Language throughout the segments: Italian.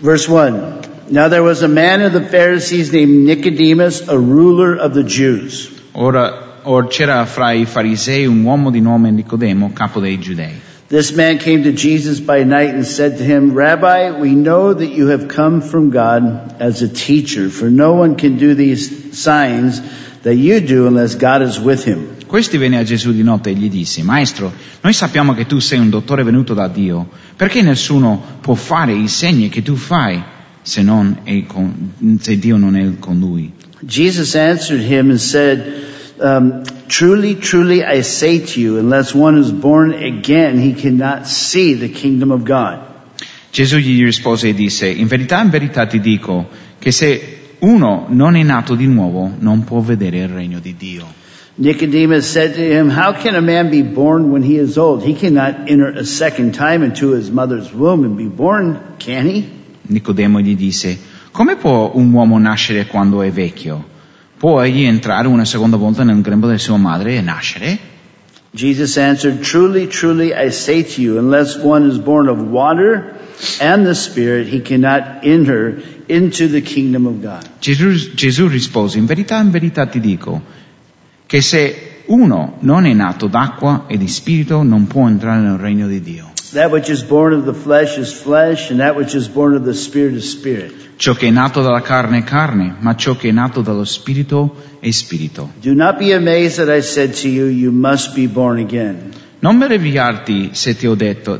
Verse 1. Now there was a man of the Pharisees named Nicodemus, a ruler of the Jews. Ora, or c'era fra i farisei un uomo di nome Nicodemo, capo dei giudei. This man came to Jesus by night and said to him, Rabbi, we know that you have come from God as a teacher, for no one can do these signs that you do unless God is with him. Questi venne a Gesù di notte e gli disse, Maestro, noi sappiamo che tu sei un dottore venuto da Dio, perché nessuno può fare i segni che tu fai se, con- se Dio non è con lui? Jesus answered him and said, um, Truly, truly, I say to you, unless one is born again, he cannot see the kingdom of God. Gesù gli rispose e disse, In verità, in verità ti dico che se uno non è nato di nuovo non può vedere il regno di Dio. Nicodemus said to him, How can a man be born when he is old? He cannot enter a second time into his mother's womb and be born, can he? Nicodemo gli disse, come può un uomo nascere quando è vecchio? Può egli entrare una seconda volta nel grembo di sua madre e nascere? Jesus answered, Truly, truly, I say to you, unless one is born of water and the Spirit, he cannot enter into the kingdom of God. Gesù, Gesù rispose, in verità, in verità ti dico, che se uno non è nato d'acqua e di spirito non può entrare nel regno di Dio. That which is born of the flesh is flesh, and that which is born of the Spirit is spirit. Ciò che è nato dalla carne è carne, ma ciò che è nato dallo spirito è spirito. Do not be amazed that I said to you, You must be born again. Non meravigliarti se ti ho detto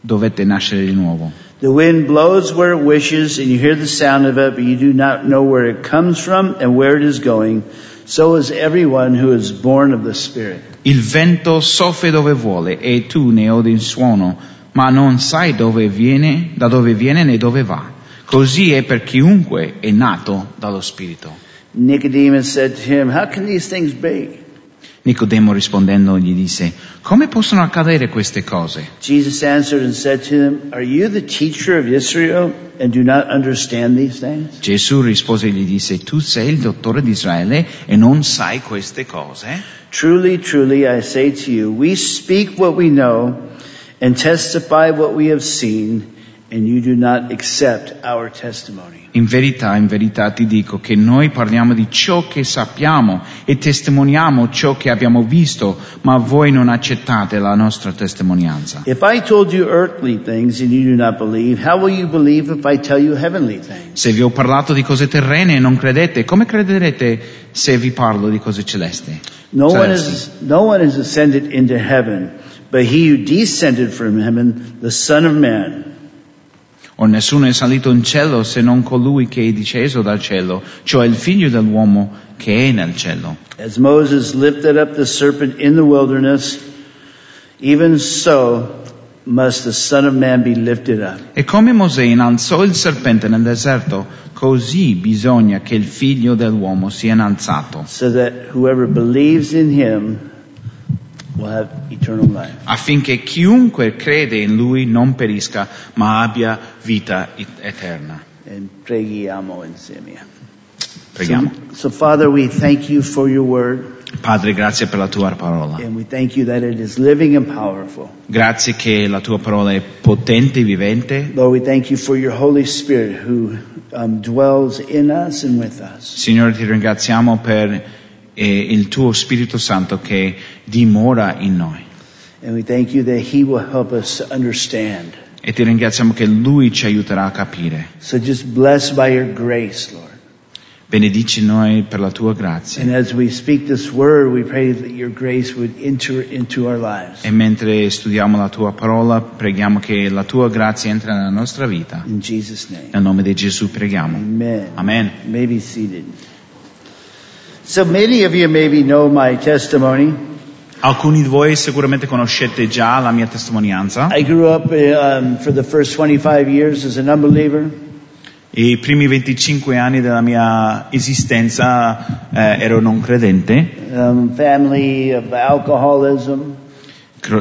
dovete nascere di nuovo. The wind blows where it wishes, and you hear the sound of it, but you do not know where it comes from and where it is going. So is everyone who is born of the Spirit. Il vento soffia dove vuole e tu ne odi il suono, ma non sai dove viene, da dove viene né dove va. Così è per chiunque è nato dallo Spirito. Nicodemus said to him, How can these things be? Nicodemo rispondendo gli disse, come possono accadere queste cose? Jesus answered and said to him, Are you the teacher of Israel and do not understand these things? Gesù rispose e gli disse, tu sei il dottore di Israele e non sai queste cose? Truly, truly, I say to you, we speak what we know and testify what we have seen, and you do not accept our testimony. In verità, in verità ti dico che noi parliamo di ciò che sappiamo e testimoniamo ciò che abbiamo visto, ma voi non accettate la nostra testimonianza. Se vi ho parlato di cose terrene e non credete, come crederete se vi parlo di cose celesti? No one, is, no one has ascended into heaven, but he who descended from heaven, the Son of Man. O nessuno è salito in cielo se non colui che è disceso dal cielo, cioè il figlio dell'uomo che è nel cielo. As Moses lifted up the serpent in the wilderness, even so must the Son of Man be lifted up. E come Mosè innalzò il serpente nel deserto, così bisogna che il figlio dell'uomo sia innalzato, so that whoever believes in him will have eternal life. Affinché chiunque crede in lui non perisca, ma abbia vita et- eterna. Preghiamo insieme. Preghiamo. So, so, Father, we thank you for your word, Padre, grazie per la tua parola. and we thank you that it is living and powerful. Grazie che la tua parola è potente e vivente. Lord, we thank you for your Holy Spirit who um, dwells in us and with us. Signore, ti ringraziamo per eh, il tuo Spirito Santo che dimora in noi. And we thank you that he will help us to understand. E ti ringraziamo che Lui ci aiuterà a capire. So just bless by your grace, Lord. Benedici noi per la tua grazia. And as we speak this word, we pray that your grace would enter into our lives. E mentre studiamo la tua parola, preghiamo che la tua grazia entri nella nostra vita. In Jesus' name. Nel nome di Gesù preghiamo. Amen. Amen. You may be seated. So many of you maybe know my testimony. Alcuni di voi sicuramente conoscete già la mia testimonianza. I grew up uh, um, for the first 25 years as an unbeliever. I primi 25 anni della mia esistenza eh, ero non credente. Um, family of alcoholism,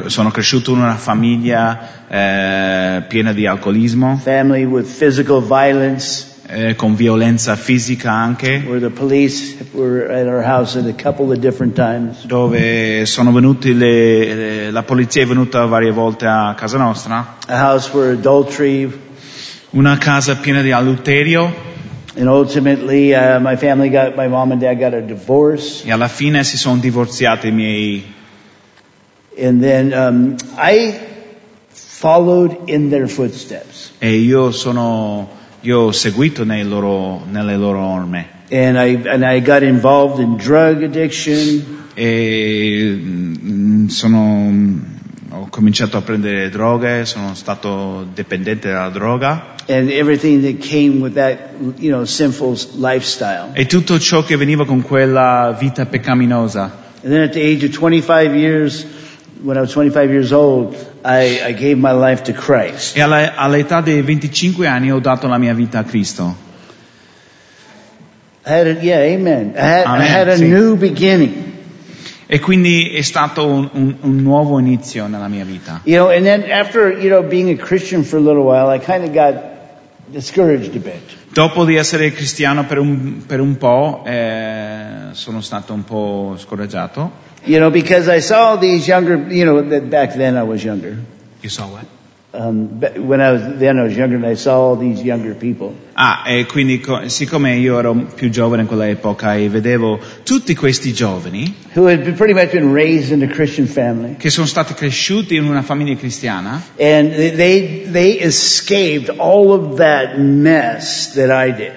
sono cresciuto in una famiglia eh, piena di alcolismo, family with physical violence, eh, con violenza fisica anche, dove sono venuti le- le- la polizia è venuta varie volte a casa nostra, una casa piena di adulterio. And ultimately, uh, my family got, my mom and dad got a divorce. e alla fine si sono divorziati i miei. And then um, I followed in their footsteps. e io sono io ho seguito loro- nelle loro orme And I, and I got involved in drug addiction. e mm, sono ho cominciato a prendere droghe, sono stato dipendente dalla droga and everything that came with that, you know, sinful lifestyle. e tutto ciò che veniva con quella vita peccaminosa. And then at the age of 25 years, when I was 25 years old, I, I gave my life to Christ. E alla- all'età dei 25 anni ho dato la mia vita a Cristo. I had yeah, amen. I had, I Amen, had a sì. new beginning. E quindi è stato un, un- un nuovo inizio nella mia vita. You know, and then after, you know, being a Christian for a little while, I kind of got discouraged a bit. Dopo di essere cristiano per un, per un po', eh, sono stato un po' scoraggiato. You know, because I saw these younger, you know, back then I was younger. You saw what? Um, when I was, then I was younger and I saw all these younger people. Ah, e quindi co- siccome io ero più giovane in quell'epoca e vedevo tutti questi giovani who had been pretty much been raised in a Christian family. che sono stati cresciuti in una famiglia cristiana And they, they escaped all of that mess that I did.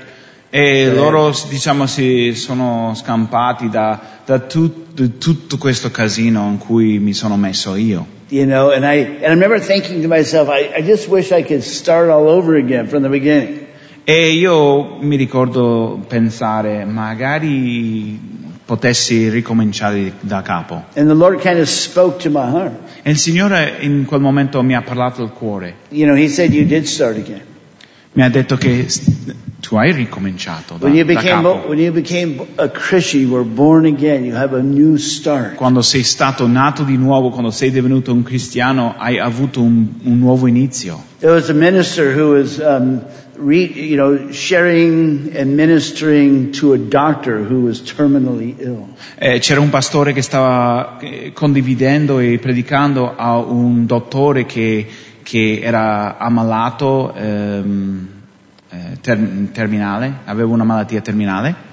E loro diciamo si sono scampati da, da tut- tutto questo casino in cui mi sono messo io. You know, and I, and I remember thinking to myself, I, I just wish I could start all over again from the beginning. E io mi ricordo pensare, magari potessi ricominciare da capo. And the Lord kind of spoke to my heart. E il Signore in quel momento mi ha parlato al cuore. You know, He said, you did start again. Mi ha detto che tu hai ricominciato da, When you da became, capo. when you became a Christian, you were born again. You have a new start. Quando sei stato nato di nuovo, quando sei divenuto un cristiano, hai avuto un, un nuovo inizio. There was a minister who was, um, re, you know, sharing and ministering to a doctor who was terminally ill. Eh, c'era un pastore che stava eh, condividendo e predicando a un dottore che, che era ammalato ehm, eh, ter- terminale, aveva una malattia terminale.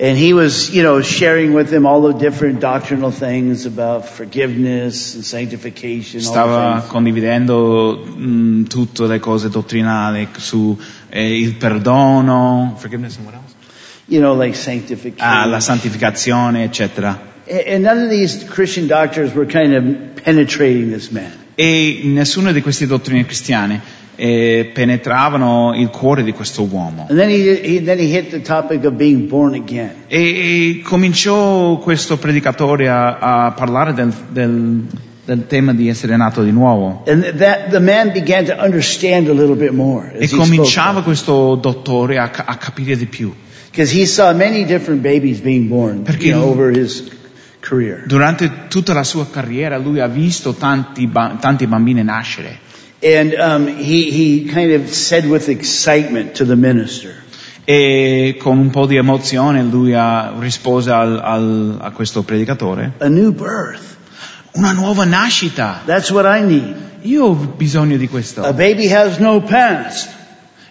And he was, you know, sharing with them all the different doctrinal things about forgiveness and sanctification. all the Stava condividendo mh, tutte le cose dottrinali su eh, il perdono, forgiveness and what else? You know, like sanctification. Ah, la santificazione, eccetera. And and none of these Christian doctors were kind of penetrating this man. E nessuna di queste dottrine cristiane eh, penetravano il cuore di questo uomo. He, he. E, e cominciò questo predicatore a, a parlare del, del- del tema di essere nato di nuovo. That more E cominciava questo dottore a, a capire di più. because he saw many different babies being born Perché you know, over his. Durante tutta la sua carriera lui ha visto tanti, tanti bambini nascere. And um, he he kind of said with excitement to the minister, E con un po' di emozione lui ha rispose al- al- a questo predicatore, "A new birth. una nuova nascita. That's what I need. Io ho bisogno di questo. A baby has no past,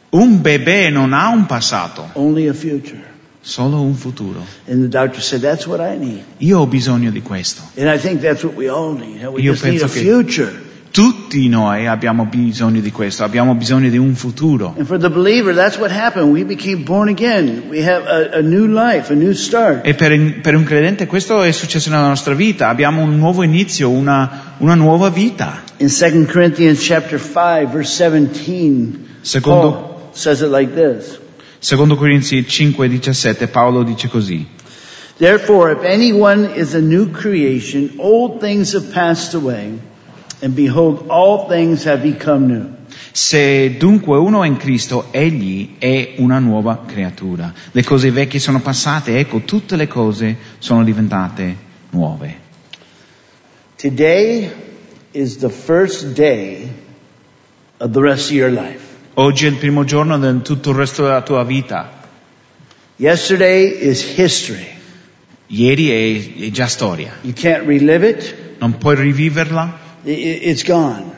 Un bebè non ha un passato, only a future." solo un futuro. And the doctor said, "That's what I need." Io ho bisogno di questo. And I think that's what we all need. We Io just need a penso future. Tutti noi abbiamo bisogno di questo, abbiamo bisogno di un futuro. Believer, a, a life. E per, per un credente questo è successo nella nostra vita, abbiamo un nuovo inizio, una, una nuova vita. In 2 Corinthians chapter 5 verse 17, Secondo, Paul says it like this. secondo Corinzi 5:17 Paolo dice così. Therefore, if anyone is a new creation, old things have passed away, and behold, all things have become new. Se dunque uno è in Cristo, egli è una nuova creatura. Le cose vecchie sono passate, ecco, tutte le cose sono diventate nuove. Today is the first day of the rest of your life. Oggi è il primo giorno di tutto il resto della tua vita. Yesterday is history. Ieri è, è già storia. You can't relive it. Non puoi riviverla, It's gone.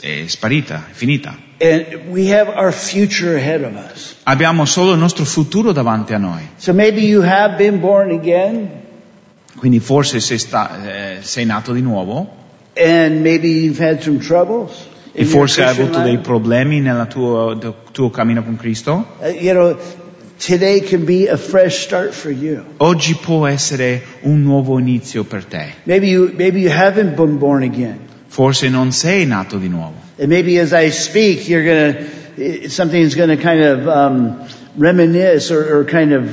è sparita, è finita. And we have our future ahead of us. Abbiamo solo il nostro futuro davanti a noi. So maybe you have been born again, Quindi forse sei, sta- eh, sei nato di nuovo and maybe you've had some troubles. e forse hai avuto dei problemi nel tuo, tuo cammino con Cristo. Uh, you know, today can be a fresh start for you. Oggi può essere un nuovo inizio per te. Maybe you, maybe you haven't been born again. Forse non sei nato di nuovo. And maybe as I speak, you're gonna, something's gonna kind of um, reminisce or, or kind of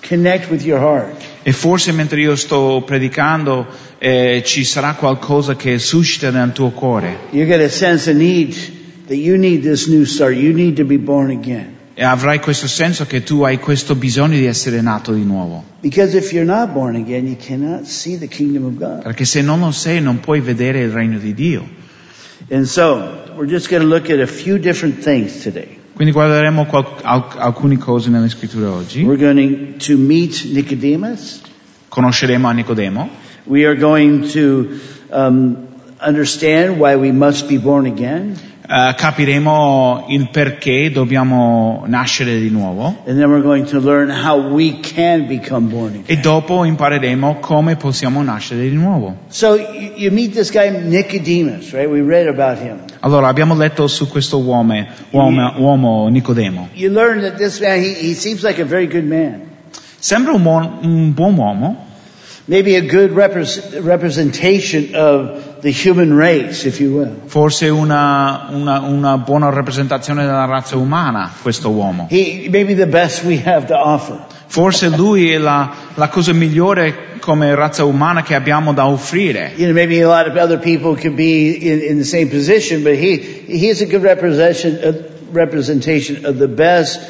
connect with your heart. E forse mentre io sto predicando eh, ci sarà qualcosa che suscita nel tuo cuore You're gonna sense a need that you need this new start. You need to be born again. E avrai questo senso che tu hai questo bisogno di essere nato di nuovo. Perché se non lo sei non puoi vedere il regno di Dio. And so, we're just gonna look at a few different things today. Quindi guarderemo alcune cose nelle scritture oggi. We're going to meet Nicodemus. Conosceremo a Nicodemo. We are going to um, understand why we must be born again. Eh, capiremo il perché dobbiamo nascere di nuovo. E dopo impareremo come possiamo nascere di nuovo. So you, you meet this guy Nicodemus, right? Allora, abbiamo letto su questo uomo, uomo, uomo Nicodemo. You learn that this man, he, he seems like a very good man. Sembra un buon, un buon uomo, Maybe a good repres- representation of the human race, if you will. forse una, una, una buona rappresentazione della razza umana, questo uomo. He maybe the best we have to offer. Forse lui è la, la cosa migliore come razza umana che abbiamo da offrire. You know, maybe a lot of other people could be in, in the same position, but he he is a good representation representation of the best,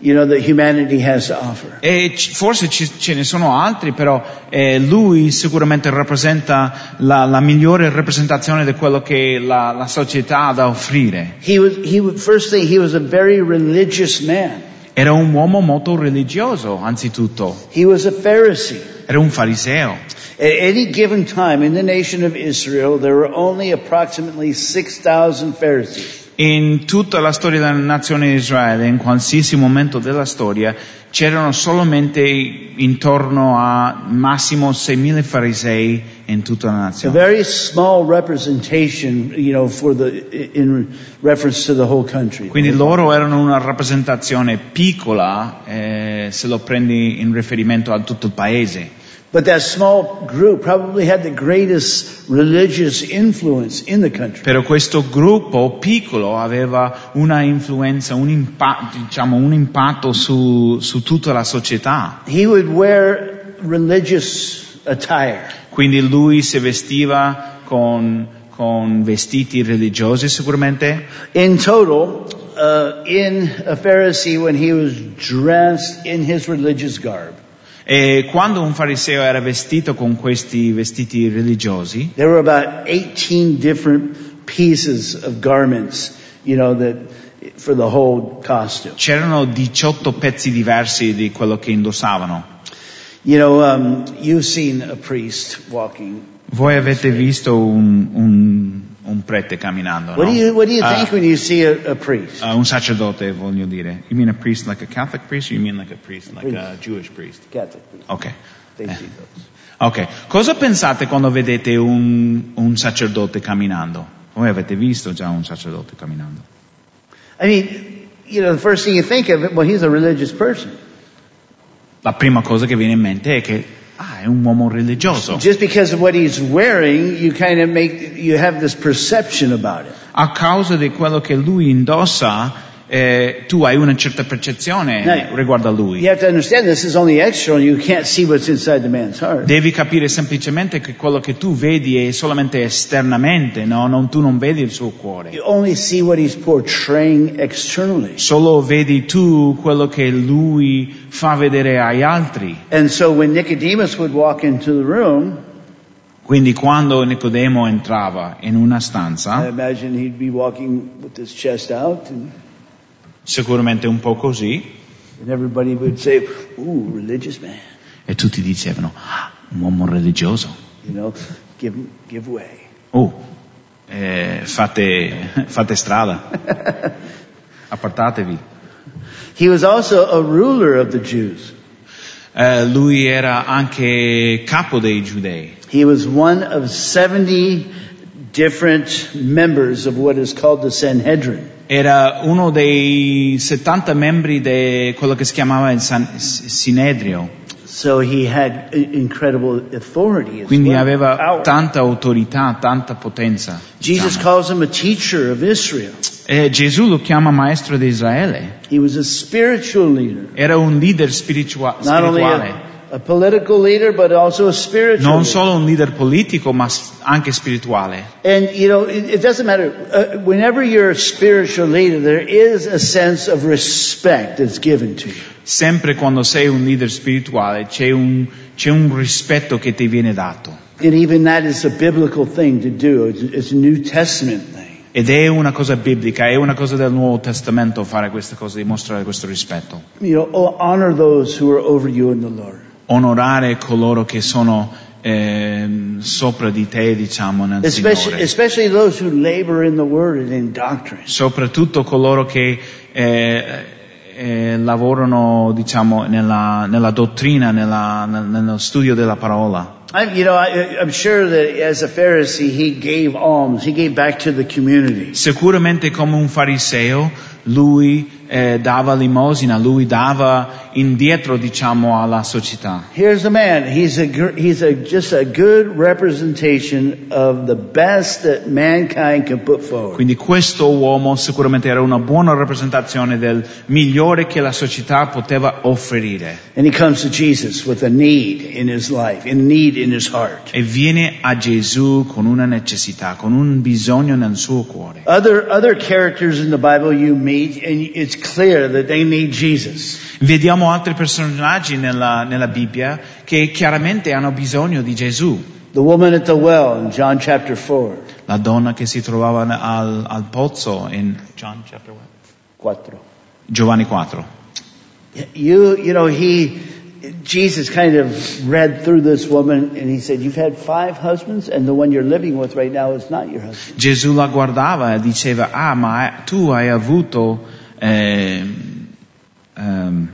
you know, that humanity has to offer. E forse ce ne sono altri, però eh, lui sicuramente rappresenta la, la migliore rappresentazione di quello che la, la società ha da offrire. He was he first thing he was a very religious man. Era un uomo molto religioso, anzitutto. He was a Pharisee. Era un fariseo. At any given time in the nation of Israel, there were only approximately 6,000 Pharisees. In tutta la storia della nazione di Israele, in qualsiasi momento della storia, c'erano solamente intorno a massimo 6.000 farisei in tutta la A nazione. very small representation, you know, for the, in reference to the whole country. Quindi loro erano una rappresentazione piccola, eh, se lo prendi in riferimento a tutto il paese. But that small group probably had the greatest religious influence in the country. Però questo gruppo piccolo aveva una influenza, un, impa- diciamo, un impatto su, su tutta la società. He would wear religious attire. Quindi lui si vestiva con, con vestiti religiosi sicuramente. In total, uh, in a Pharisee, when he was dressed in his religious garb, E quando un fariseo era vestito con questi vestiti religiosi, there were about 18 different pieces of garments, you know, that for the whole costume. c'erano 18 pezzi diversi di quello che indossavano. You know, um, you've seen a priest walking. Voi avete visto un, un, un prete camminando, What no? do you What do you Ah, think when you see a, a priest? ah, un sacerdote, voglio dire. You mean a priest like a Catholic priest, or you mean like a priest, like a Jewish priest? Catholic priest. Ok. They Eh. Ok, cosa pensate quando vedete un, un sacerdote camminando? Voi avete visto già un sacerdote camminando? I mean, you know, the first thing you think of, well, he's a religious person. La prima cosa che viene in mente è che, ah, è un uomo religioso. Just because of what he's wearing, you kind of make, you have this perception about it. A causa di quello che lui indossa, eh, tu hai una certa percezione No. riguardo a lui. Devi capire semplicemente che quello che tu vedi è solamente esternamente, no? Non- tu non vedi il suo cuore. Solo vedi tu quello che lui fa vedere agli altri. And so when Nicodemus would walk into the room, Quindi quando Nicodemo entrava in una I stanza, imagine he'd be walking with his chest out and, sicuramente un po' così, say, e tutti dicevano, "Ah, un uomo religioso. You know, give, give. Oh, eh, fate, fate strada, appartatevi. He was also a ruler of the Jews. Eh, lui era anche capo dei giudei. He was one of 70 different members of what is called the Sanhedrin. Era uno dei 70 membri di quello che si chiamava il San- Sinedrio, So he had incredible authority as quindi well. aveva power. tanta autorità, tanta potenza. Jesus diciamo. calls him a teacher of Israel. E Gesù lo chiama maestro di Israele. He was a spiritual leader. Era un leader spiritua- Not only spirituale. A, political leader, but also a spiritual Non solo un leader politico, ma anche spirituale. And you know, it, it doesn't matter. Uh, whenever you're a spiritual leader, there is a sense of respect that's given to you. Sempre quando sei un leader spirituale c'è un, c'è un rispetto che ti viene dato. And even that is a biblical thing to do. It's, it's a New Testament thing. Ed è una cosa biblica, è una cosa del Nuovo Testamento fare questa cosa, dimostrare questo rispetto. You know, oh, honor those who are over you in the Lord. Onorare coloro che sono ehm, sopra di te, diciamo, nel Especially, especially those who labor in the word and in doctrine. Soprattutto coloro che eh, eh, lavorano, diciamo, nella, nella dottrina, nella- nel- nello studio della parola. I, you know, I, I'm sure that as a Pharisee, he gave alms. He gave back to the community. Sicuramente come un fariseo, lui eh, dava limosina, lui dava indietro, diciamo, alla società. Here's a man. He's a he's a just a good representation of the best that mankind can put forward. Quindi questo uomo sicuramente era una buona rappresentazione del migliore che la società poteva offrire. And he comes to Jesus with a need in his life, a need in his heart. E viene a Gesù con una necessità, con un bisogno nel suo cuore. Other other characters in the Bible you meet, and it's clear that they need Jesus. Vediamo altri personaggi nella, nella Bibbia che chiaramente hanno bisogno di Gesù. The woman at the well in John chapter four. La donna che si trovava al, al pozzo in John chapter what? Quattro. Giovanni 4. You you know he Jesus kind of read through this woman and he said, You've had five husbands and the one you're living with right now is not your husband. Gesù la guardava e diceva, ah ma tu hai avuto ehm, ehm,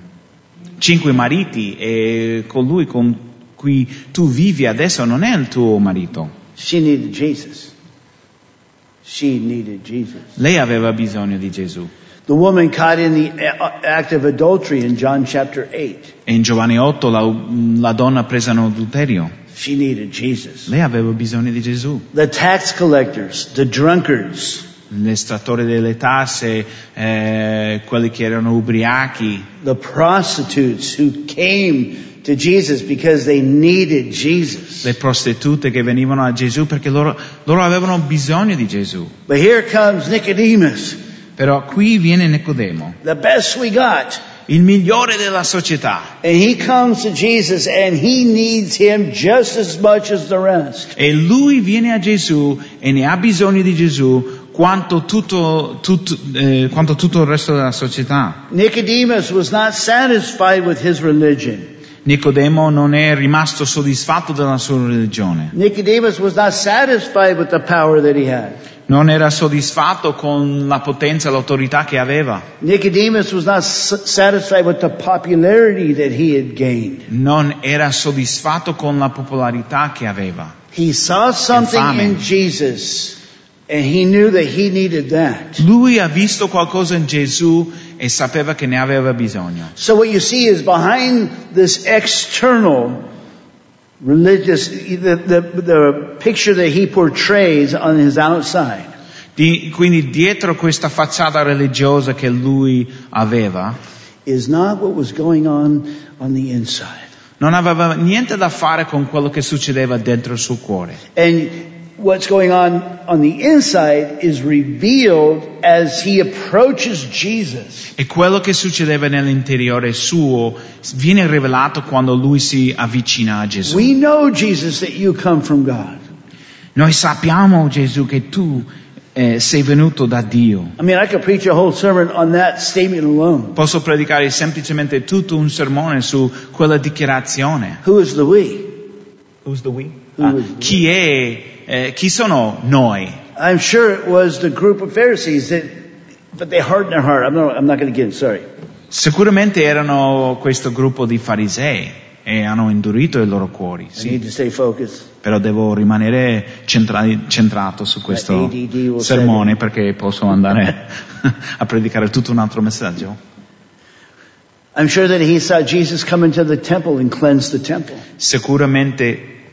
cinque mariti e colui con cui tu vivi adesso non è il tuo marito. She needed Jesus. She needed Jesus. Lei aveva bisogno di Gesù. The woman caught in the act of adultery in John chapter 8. E in Giovanni 8 la, la donna presa in adulterio, She needed Jesus. lei aveva bisogno di Gesù. The tax collectors, the drunkards, L'estrattore delle tasse, eh, quelli che erano ubriachi, the prostitutes who came to Jesus because they needed Jesus. le prostitute che venivano a Gesù perché loro, loro avevano bisogno di Gesù. But here comes Nicodemus, Però qui viene Nicodemo, the best we got. il migliore della società. And he comes to Jesus and he needs him just as much as the rest. E lui viene a Gesù e ne ha bisogno di Gesù quanto tutto, tutto, eh, quanto tutto il resto della società. Nicodemus was not satisfied with his religion. Nicodemo non è rimasto soddisfatto della sua religione, Nicodemus was not satisfied with the power that he had. Non era soddisfatto con la potenza e l'autorità che aveva, Nicodemus was not s- satisfied with the popularity that he had gained. non era soddisfatto con la popolarità che aveva. He saw something Infame. in Jesus and he knew that he needed that. Lui ha visto qualcosa in Gesù e sapeva che ne aveva bisogno. So what you see is behind this external religious, the, the, the picture that he portrays on his outside Di- quindi dietro questa facciata religiosa che lui aveva, is not what was going on on the inside. non aveva niente da fare con quello che succedeva dentro il suo cuore. And what's going on on the inside is revealed as he approaches Jesus. E quello che succedeva nell'interiore suo viene rivelato quando lui si avvicina a Gesù. We know, Jesus, that you come from God. Noi sappiamo, Gesù, che tu eh, sei venuto da Dio. I mean, I could preach a whole sermon on that statement alone. Posso predicare semplicemente tutto un sermone su quella dichiarazione. Who is the we? Who's the we? Who Ah, is the chi è, eh, chi sono noi? I'm sure it was the group of Pharisees that, but they hardened their heart. I'm not, I'm not going to get it, sorry. Sicuramente erano questo gruppo di farisei e hanno indurito i loro cuori, sì. Però devo rimanere centra- centrato su questo sermone perché posso andare a predicare tutto un altro messaggio. Sure. Sicuramente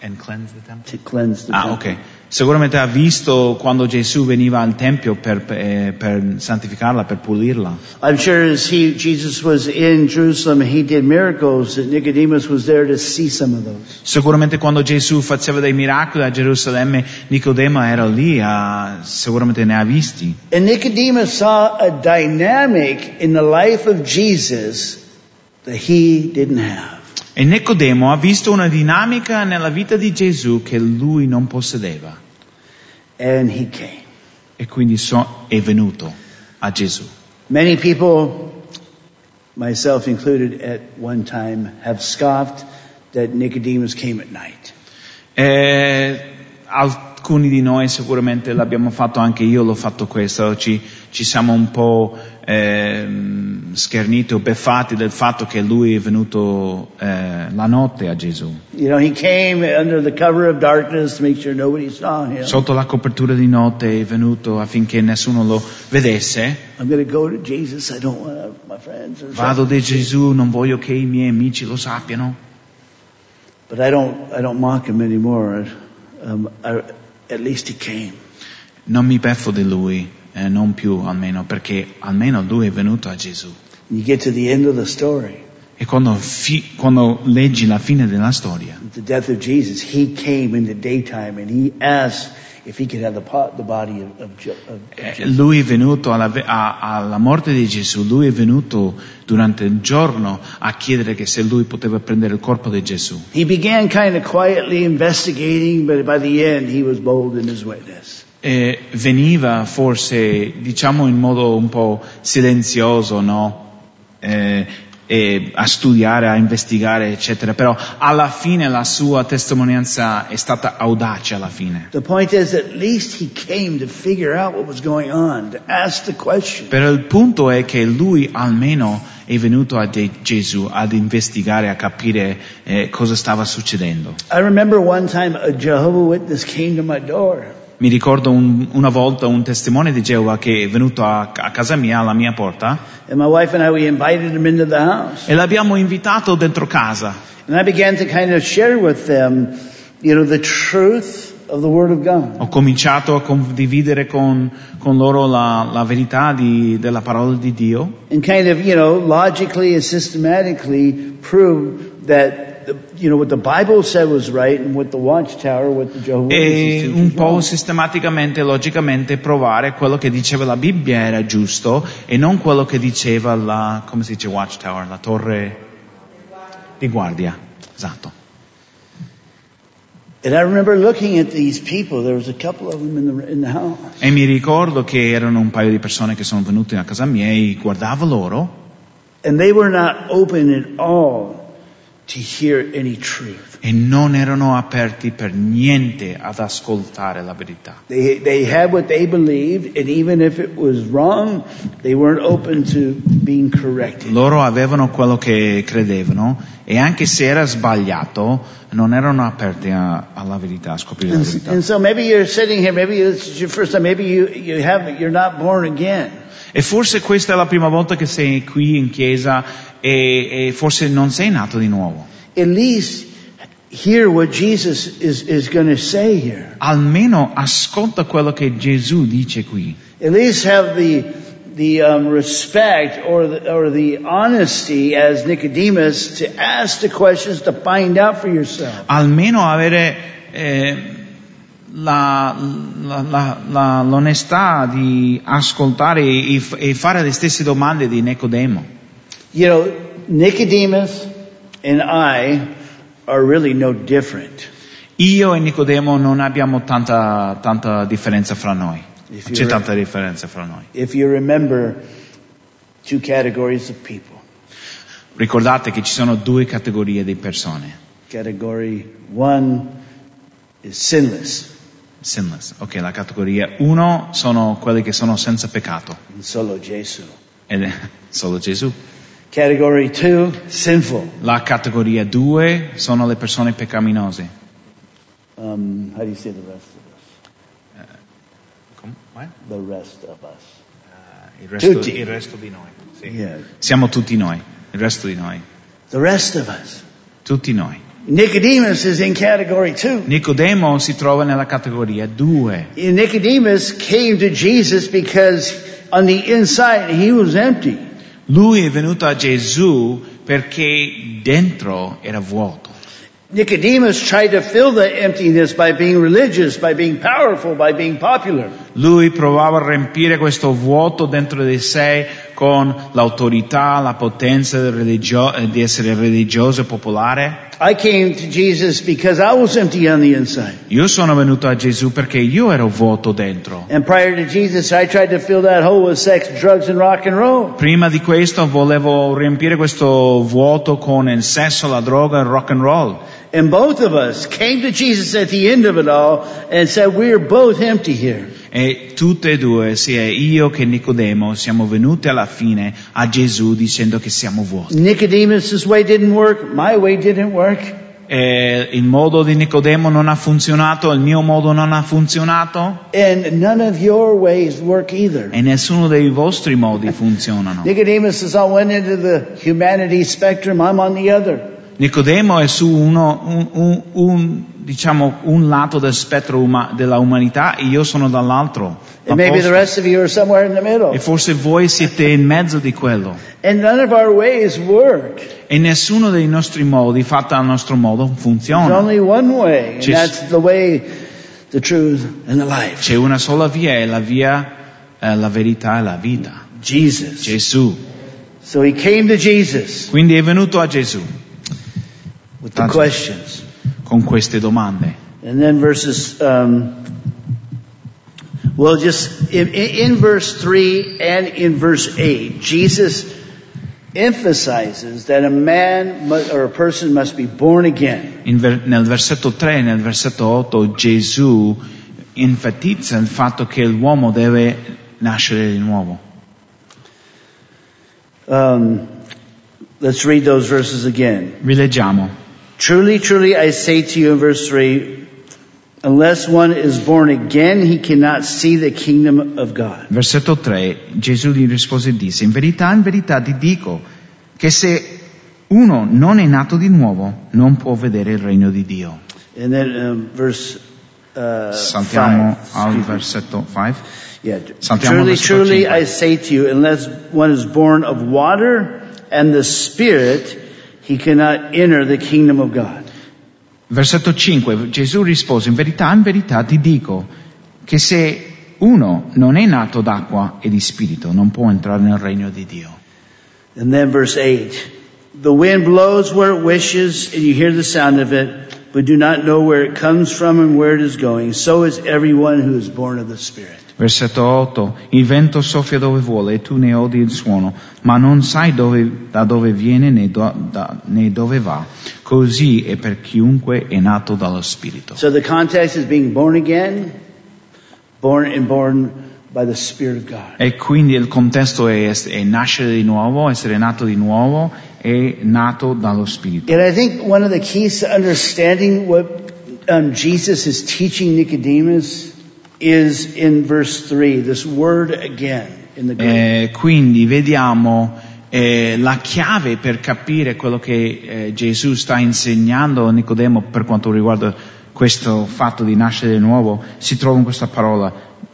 and cleanse the temple? Cleanse the Ah, temple. ok. Sicuramente ha visto quando Gesù veniva al Tempio per, eh, per santificarla, per pulirla. I'm sure as he, Jesus was in Jerusalem, he did miracles, that Nicodemus was there to see some of those. Sicuramente quando Gesù faceva dei miracoli a Gerusalemme, Nicodemo era lì, ah, sicuramente ne ha visti. And Nicodemus saw a dynamic in the life of Jesus that he didn't have. E Nicodemo ha visto una dinamica nella vita di Gesù che lui non possedeva. And he came. E quindi so- è venuto a Gesù. Many people, myself included at one time, have scoffed that Nicodemus came at night. Eh, alcuni di noi sicuramente l'abbiamo fatto, anche io l'ho fatto questo, ci, ci siamo un po' ehm, scherniti o beffati del fatto che lui è venuto eh, la notte a Gesù. You know, sure. Sotto la copertura di notte è venuto affinché nessuno lo vedesse. Go Jesus. Vado da Gesù, non voglio che i miei amici lo sappiano. But I don't, I don't mock him anymore. Um, I, at least he came. Non mi beffo di lui, eh, non più almeno, perché almeno lui è venuto a Gesù. You get to the end of the story, E quando, fi- quando leggi la fine della storia, the death of Jesus, he came in the daytime and he asked if he could have the, po- the body of, of, Jo- of, of eh, Jesus. lui è venuto alla, ve- a- alla morte di Gesù, lui è venuto durante il giorno a chiedere che se lui poteva prendere il corpo di Gesù. He began kind of quietly investigating, but by the end he was bold in his witness. E veniva forse, diciamo in modo un po' silenzioso, no? Eh, e a studiare, a investigare, eccetera, però alla fine la sua testimonianza è stata audace alla fine. The point is, at least he came to figure out what was going on, to ask the question. Però il punto è che lui almeno è venuto a De- Gesù ad investigare, a capire eh, cosa stava succedendo. I remember one time a Jehovah Witness came to my door. Mi ricordo un- una volta un testimone di Geova che è venuto a, a casa mia, alla mia porta, I, e l'abbiamo invitato dentro casa. Kind of them, you know. Ho cominciato a condividere con, con loro la, la verità di- della parola di Dio And kind of, you know, logically and systematically prove that, e un po' sistematicamente, logicamente provare quello che diceva la Bibbia era giusto e non quello che diceva la, come si dice, watchtower, la torre di guardia. Esatto. E mi ricordo che erano un paio di persone che sono venute a casa mia e guardavo loro. And they were not open at all to hear any truth. E non erano aperti per niente ad ascoltare la verità. They, they had what they believed, and even if it was wrong, they weren't open to being corrected. Loro avevano quello che credevano e anche se era sbagliato non erano aperti a- alla verità, a scoprire la And, verità. and so maybe you're sitting here, maybe this is your first time, maybe you, you haven't, you're not born again. E forse questa è la prima volta che sei qui in chiesa e, e forse non sei nato di nuovo. At least hear what Jesus is, is going to say here. Almeno ascolta quello che Gesù dice qui. At least have the, the um, respect or the, or the honesty as Nicodemus to ask the questions to find out for yourself. Almeno avere eh, la- la- la- l'onestà di ascoltare e, e fare le stesse domande di Nicodemo. You know, Nicodemus and I are really no different. Io e Nicodemo non abbiamo tanta, tanta differenza fra noi. If c'è tanta differenza fra noi. If you remember two categories of people. Ricordate che ci sono due categorie di persone. Category one is sinless. Sinless. Ok, la categoria 1 sono quelli che sono senza peccato. Solo Gesù. Ed è solo Gesù. Category two, sinful. La categoria 2 sono le persone peccaminose. Um, how do you say the rest of us? Com- what? The rest of us. Eh, il, resto, Tutti. il resto di noi. sì. Yeah. Siamo tutti noi, il resto di noi. The rest of us. Tutti noi. Nicodemus is in category two. Nicodemo si trova nella categoria 2. Nicodemus came to Jesus because on the inside he was empty. Lui è venuto a Gesù perché dentro era vuoto. Nicodemus tried to fill the emptiness by being religious, by being powerful, by being popular. Lui provava a riempire questo vuoto dentro di sé con l'autorità, la potenza religio- di essere religioso e popolare. Io sono venuto a Gesù perché io ero vuoto dentro. Jesus, sex, drugs, and. Prima di questo volevo riempire questo vuoto con il sesso, la droga e il rock and roll. And both of us came to Jesus at the end of it all and said, we're both empty here. E tutte e due, sia io che Nicodemo, siamo venuti alla fine a Gesù dicendo che siamo vuoti. Nicodemus' way didn't work. My way didn't work. E il modo di Nicodemo non ha funzionato, il mio modo non ha funzionato And none of your ways work either. e nessuno dei vostri modi funzionano. Nicodemus is on one end of the humanity spectrum. I'm on the other. Nicodemo è su uno, un, un- un, diciamo, un lato del spettro uma- della umanità e io sono dall'altro. E forse voi siete in mezzo di quello. E nessuno dei nostri modi, fatto al nostro modo, funziona. way, way. C'è una sola via e la via, eh, la verità e la vita. Jesus. Gesù. So Quindi è venuto a Gesù with the questions. con queste domande. And then verses, um, well, just in, in verse 3 and in verse 8, Jesus emphasizes that a man or a person must be born again. In ver- nel versetto 3 e nel versetto 8 Gesù enfatizza il fatto che l'uomo deve nascere di nuovo. Um, let's read those verses again. Rileggiamo. Truly, truly, I say to you in verse 3, unless one is born again, he cannot see the kingdom of God. Versetto 3 Gesù gli rispose e disse, in verità, in verità ti dico che se uno non è nato di nuovo non può vedere il regno di Dio. And then um, verse uh, Saltiamo five, al versetto 5. Yeah. Saltiamo Truly, truly, cinque. I say to you, unless one is born of water and the Spirit, he cannot enter the kingdom of God. Versetto 5, Gesù rispose, in verità, in verità ti dico che se uno non è nato d'acqua e di spirito non può entrare nel regno di Dio. And then verse 8. The wind blows where it wishes, and you hear the sound of it, but do not know where it comes from and where it is going. So is everyone who is born of the Spirit. Versetto 8, il vento soffia dove vuole e tu ne odi il suono, ma non sai dove- da dove viene né, do- da- né dove va. Così è per chiunque è nato dallo Spirito. So the context is being born again, born and born by the Spirit of God. E quindi il contesto è, è nascere di nuovo, essere nato di nuovo e nato dallo Spirito. And I think one of the keys to understanding what um, Jesus is teaching Nicodemus is in verse 3, this word again in the Greek. Eh, quindi vediamo eh, la chiave per capire quello che eh, Gesù sta insegnando a Nicodemo per quanto riguarda questo fatto di nascere di nuovo, si trova in questa parola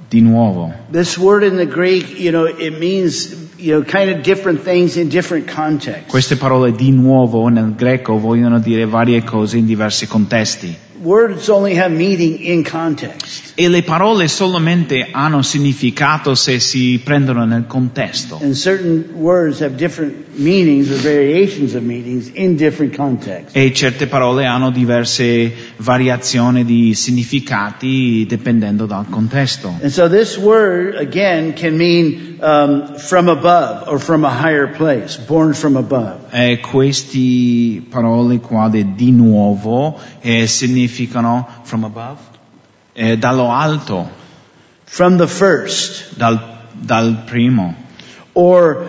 di nuovo. This word in the Greek, you know, it means, you know, kind of different things in different contexts. Queste parole di nuovo nel greco vogliono dire varie cose in diversi contesti. Words only have meaning in context. E le parole solamente hanno significato se si prendono nel contesto. And certain words have different meanings or variations of meanings in different contexts. E certe parole hanno diverse variazioni di significati dipendendo dal contesto. And so this word, again, can mean um, from above or from a higher place, born from above. E queste parole qua di nuovo eh, significano from above? eh, dallo alto, from the first, dal, dal primo, or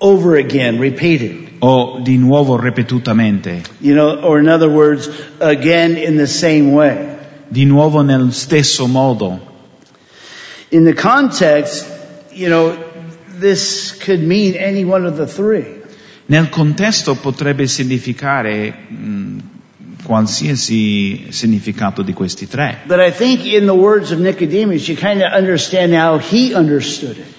over again, repeated. o di nuovo ripetutamente, You know, or in other words, again in the same way. di nuovo nel stesso modo. In the context, you know, this could mean any one of the three. Nel contesto potrebbe significare mh, qualsiasi significato di questi tre,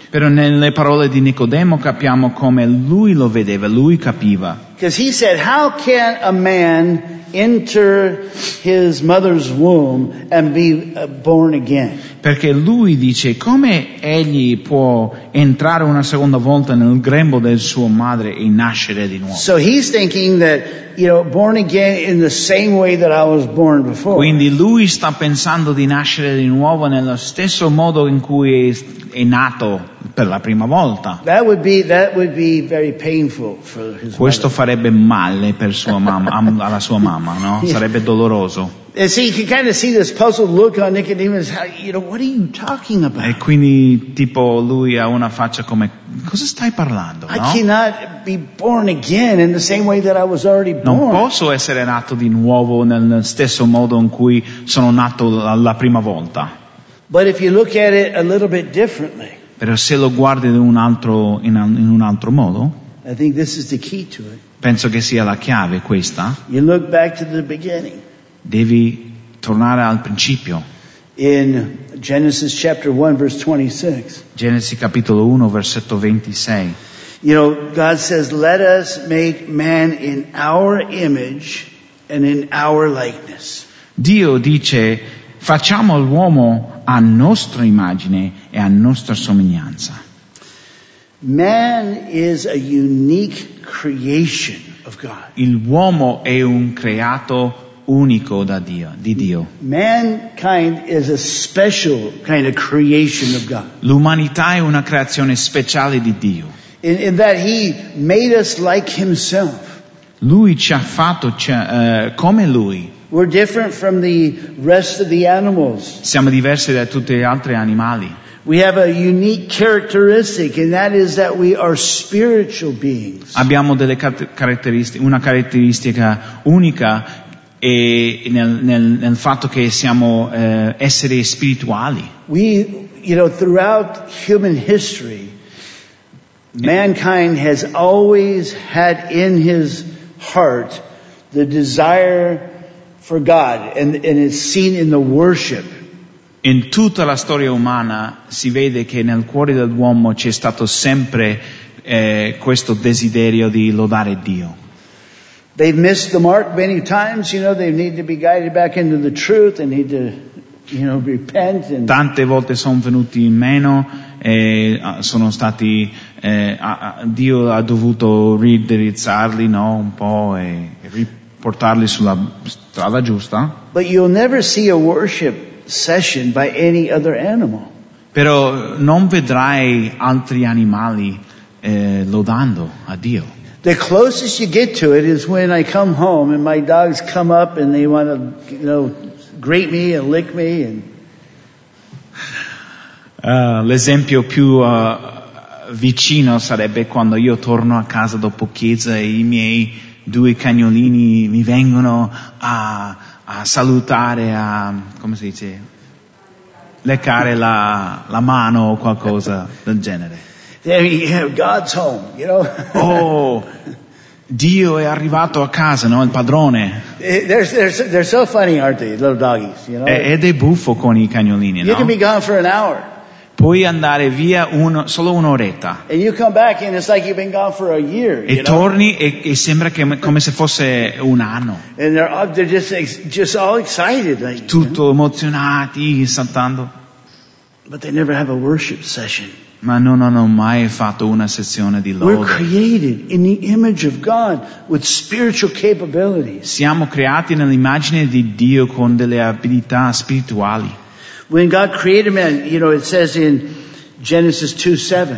però nelle parole di Nicodemo capiamo come lui lo vedeva, lui capiva. Because he said, how can a man enter his mother's womb and be uh, born again? Perché lui dice come egli può entrare una seconda volta nel grembo del suo madre e nascere di nuovo. So he's thinking that, you know, born again in the same way that I was born before. Quindi lui sta pensando di nascere di nuovo nello stesso modo in cui è, è nato per la prima volta. That would be, that would be very painful for his Questo mother. Farebbe male per sua mamma, am- alla sua mamma, no? Sarebbe doloroso. And see, you can kind of see this puzzled look on Nicodemus. How, you know, what are you talking about? E quindi tipo lui ha una faccia come, cosa stai parlando? I no? cannot be born again in the same way that I was already Non posso essere nato di nuovo nel stesso modo in cui sono nato la, la prima volta. But if you look at it a little bit differently, Però se lo guardi in un altro, in un altro modo, I think this is the key to it. Penso che sia la chiave questa. You look back to the beginning Devi tornare al principio. in Genesis chapter 1 verse 26. Genesi capitolo 1, versetto 26. You know, God says, let us make man in our image and in our likeness. Dio dice, facciamo l'uomo a nostra immagine e a nostra somiglianza. Man is a unique creation of God. L'uomo è un creato unico da Dio, di Dio. Mankind is a special kind of creation of God. L'umanità è una creazione speciale di Dio. In, in that He made us like Himself. Lui ci ha fatto ci ha- eh, come Lui. We're different from the rest of the animals. Siamo diversi da tutti gli altri animali. We have a unique characteristic, and that is that we are spiritual beings. Abbiamo delle caratteristiche, una caratteristica unica e nel, nel- nel fatto che siamo eh, esseri spirituali. We, you know, throughout human history, mankind has always had in his heart the desire for God, and, and it's seen in the worship. In tutta la storia umana si vede che nel cuore dell'uomo c'è stato sempre eh, questo desiderio di lodare Dio. They've missed the mark many times, you know, they need to be guided back into the truth, they need to, you know, repent and Tante volte sono venuti in meno e ah, sono stati, eh, ah, ah, Dio ha dovuto ridirizzarli no, un po' e, e riportarli sulla strada giusta. But you'll never see a worship session by any other animal. Però non vedrai altri animali eh, lodando a Dio. The closest you get to it is when I come home and my dogs come up and they want to, you know, grate me and lick me and Eh, l'esempio più eh, vicino sarebbe quando io torno a casa dopo chiesa e i miei due cagnolini mi vengono a, a salutare, a, come si dice, leccare la, la mano o qualcosa del genere. There you have God's home, you know. Oh, Dio è arrivato a casa, no? Il padrone. they're, they're, they're so funny, aren't they, little doggies, you know. E- Ed è buffo con i cagnolini, You can be no? gone for an hour Puoi andare via uno- solo un'oretta. E torni e, sembra che, come se fosse un anno. And they're, all- they're just, ex- just all excited, like, you know. Tutto emozionati, saltando. but they never have a worship session. Ma non hanno mai fatto una sessione di lode. Siamo creati nell'immagine di Dio con delle abilità spirituali. When God created man, you know, it says in Genesis 2 7,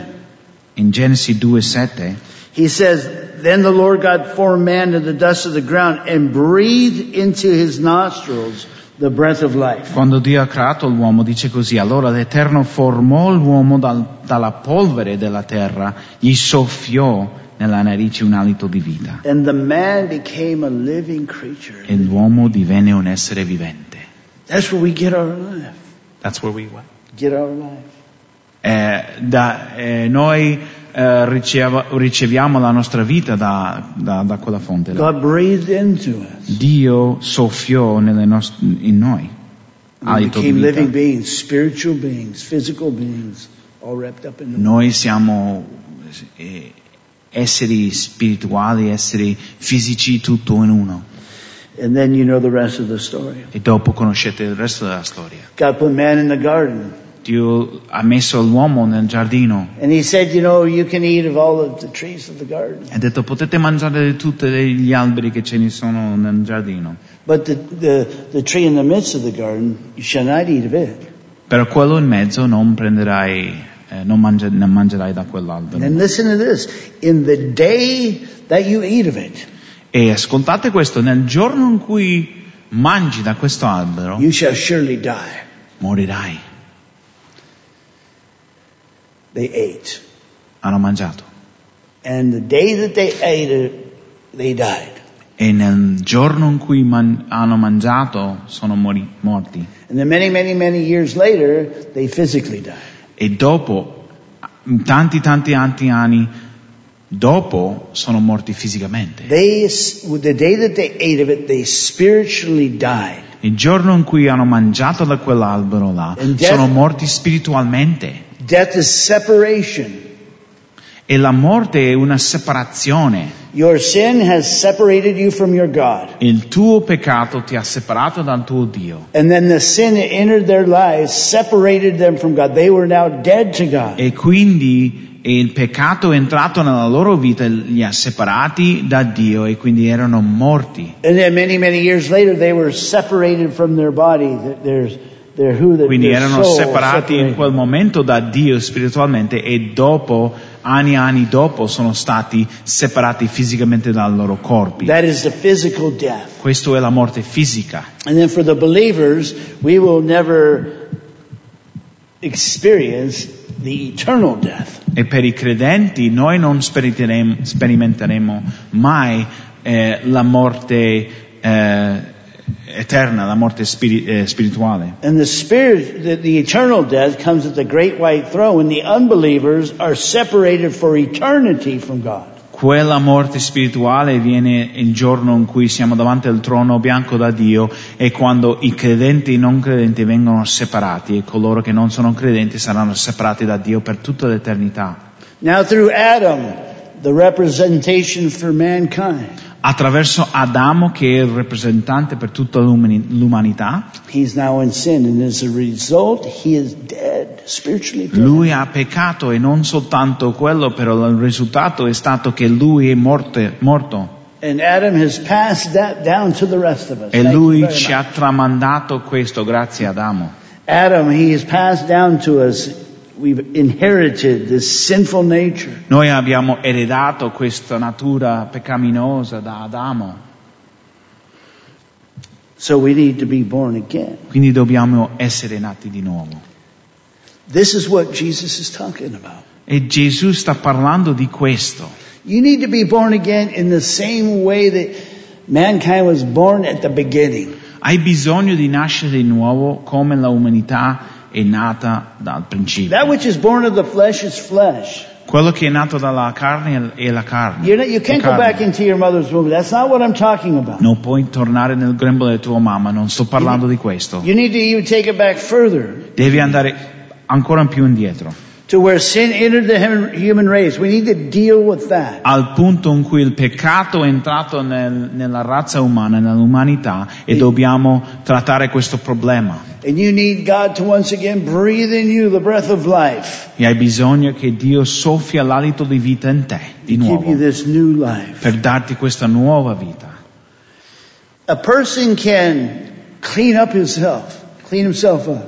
In Genesi 2,7 he says, Then the Lord God formed man of the dust of the ground and breathed into his nostrils the breath of life. Quando Dio ha creato l'uomo dice così, allora l'Eterno formò l'uomo dal- dalla polvere della terra, gli soffiò nella narice un alito di vita And the man became a living creature. e l'uomo divenne un essere vivente. That's where we get our life. That's where we went. Get our life. Eh, da- eh, noi eh, riceva- riceviamo la nostra vita da, da- da quella fonte. là. God breathed into us. Dio soffiò nelle nost- in noi. Beings, Noi siamo eh, esseri spirituali, esseri fisici, tutto in uno. And then you know the rest of the story. E dopo conoscete il resto della storia. God put man in the garden. Dio ha messo l'uomo nel giardino And he said, you know, you can eat of all of the trees of the garden. ha detto potete mangiare di tutti gli alberi che ce ne sono nel giardino, But the, the, the tree in the midst of the garden, you shall not eat of it. però quello in mezzo non prenderai, eh, non, mangi- non mangerai da And quell'albero. then listen to this. In the day that you eat of it, E ascoltate questo, nel giorno in cui mangi da questo albero, you shall surely die. morirai. They ate. Hanno mangiato. And the day that they ate it, they died. E nel giorno in cui man- hanno mangiato sono mori- morti. And then many, many, many years later, they physically died. E dopo, tanti tanti tanti anni dopo, sono morti fisicamente. They, the day that they ate of it, they spiritually died. Il giorno in cui hanno mangiato da quell'albero là, death- sono morti spiritualmente. Death is separation. E la morte è una separazione. Your sin has separated you from your God. Il tuo peccato ti ha separato dal tuo Dio. And then the sin entered their lives separated them from God. They were now dead to God. E quindi il peccato è entrato nella loro vita, li ha separati da Dio e quindi erano morti. Many, many later, their their who, their, Quindi erano separati in quel momento da Dio spiritualmente e dopo, anni e anni dopo, sono stati separati fisicamente dai loro corpi. That is the physical death. Questo è la morte fisica. And then for the believers, we will never experience the eternal death. E per i credenti noi non sperimenteremo, sperimenteremo mai eh, la morte eh, eterna, la morte spiri- eh, spirituale. And the spirit, the, the eternal death comes at the great white throne when the unbelievers are separated for eternity from God. Quella morte spirituale viene il giorno in cui siamo davanti al trono bianco da Dio e quando i credenti e i non credenti vengono separati e coloro che non sono credenti saranno separati da Dio per tutta l'eternità. Now through Adam, the representation for mankind, Attraverso Adamo che è il rappresentante per tutta l'umani- l'umanità, he's now in sin and as a result, he is dead, spiritually dead. lui ha peccato e non soltanto quello, però il risultato è stato che lui è morte- morto And Adam has passed that down to the rest of us. e lui ci ha tramandato questo grazie ad Adamo. Adam, he has passed down to us. We've inherited this sinful nature. Noi abbiamo eredato questa natura peccaminosa da Adamo, So we need to be born again. quindi dobbiamo essere nati di nuovo. This is what Jesus is talking about. E Gesù sta parlando di questo. You need to be born again in the same way that mankind was born at the beginning. Hai bisogno di nascere di nuovo come la umanità è nata dal principio. That which is born of the flesh is flesh. Quello che è nato dalla carne è la carne. You're not, you can't È go carne. back into your mother's womb. That's not what I'm talking about. Non puoi tornare nel grembo della tua mamma, non sto parlando di questo. You need to even take it back further Devi andare ancora più indietro, to where sin entered the human- race. We need to deal with that. al punto in cui il peccato è entrato nel- nella razza umana, nell'umanità, e dobbiamo trattare questo problema. And you need God to once again breathe in you the breath of life. E hai bisogno che Dio soffia l'alito di vita in te, di Give nuovo, you this new life. per darti questa nuova vita. A person can clean up himself.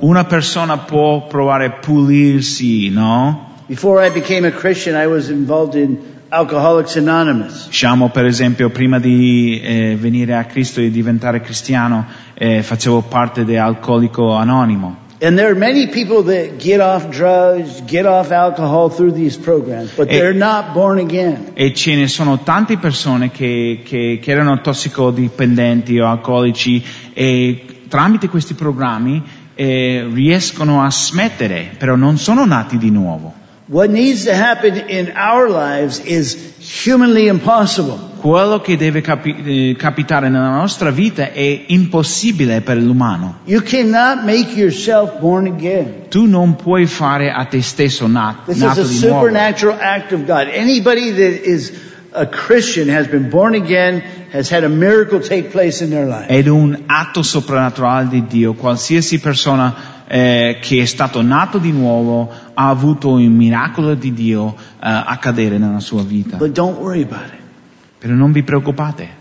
Una persona può provare a pulirsi, no? Before I became a Christian, I was involved in Alcoholics Anonymous. Diciamo per esempio prima di eh, venire a Cristo e diventare cristiano eh, facevo parte di Alcolico Anonimo And there are many people that get off drugs, get off alcohol through these programs, but they're not born again. e ce ne sono tante persone che, che- che erano tossicodipendenti o alcolici e tramite questi programmi eh, riescono a smettere, però non sono nati di nuovo. Quello che deve capi- eh, capitare nella nostra vita è impossibile per l'umano. Tu non puoi fare a te stesso nat- This is nato di nuovo. A Christian has been born again, has had a miracle take place in their life. Ed un atto soprannaturale di Dio. Qualsiasi persona eh, che è stato nato di nuovo ha avuto un miracolo di Dio eh, accadere nella sua vita. But don't worry about it. Però non vi preoccupate.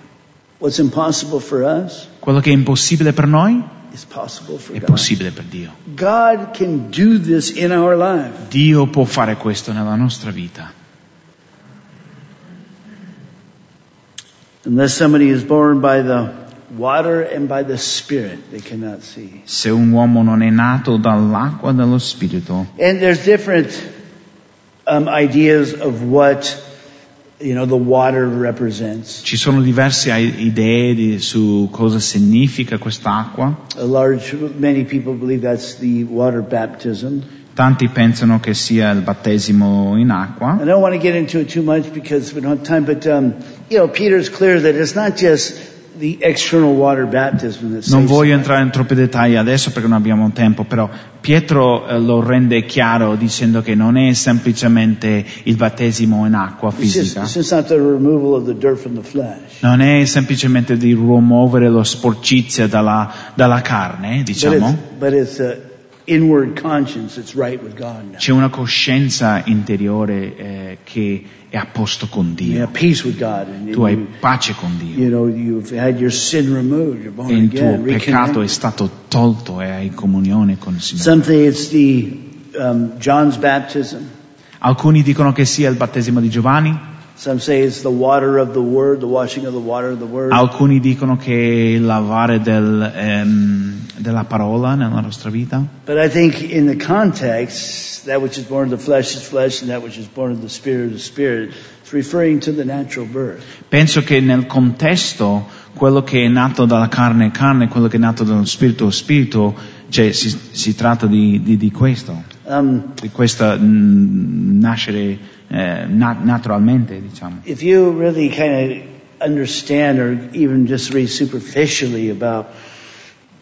What's impossible for us Quello che è impossibile per noi è possibile per Dio. God can do this in our life. Dio può fare questo nella nostra vita. Unless somebody is born by the water and by the Spirit, they cannot see. Se un uomo non è nato dall'acqua e dallo spirito, And there's different um, ideas of what, you know, the water represents. ci sono diverse idee di- su cosa significa quest'acqua. A large, many people believe that's the water baptism. Tanti pensano che sia il battesimo in acqua. I don't want to get into it too much because we don't have time, but, um, you know, Peter's clear that it's not just the external water baptism that Non voglio entrare in troppi dettagli adesso perché non abbiamo tempo, però Pietro eh, lo rende chiaro dicendo che non è semplicemente il battesimo in acqua It's just, fisica, it's just not the removal of the dirt from the flesh. non è semplicemente di rimuovere lo sporcizia dalla, dalla carne, But diciamo. it's, but it's a C'è una coscienza interiore eh, che è a posto con Dio. Tu hai pace con Dio e il tuo peccato è stato tolto e hai comunione con il Signore. Um. Alcuni dicono che sia il battesimo di Giovanni, Alcuni dicono che è il lavare del, ehm, della parola nella nostra vita. But I think in the context, that which is born of the flesh is flesh, and that which is born of the Spirit is spirit. It's referring to the natural birth. Penso che nel contesto quello che è nato dalla carne è carne, quello che è nato dallo spirito è spirito, cioè si, si tratta di, di- di questo, Um, di questa mm, nascere eh, na- naturalmente, diciamo. if you really kind of understand or even just read superficially about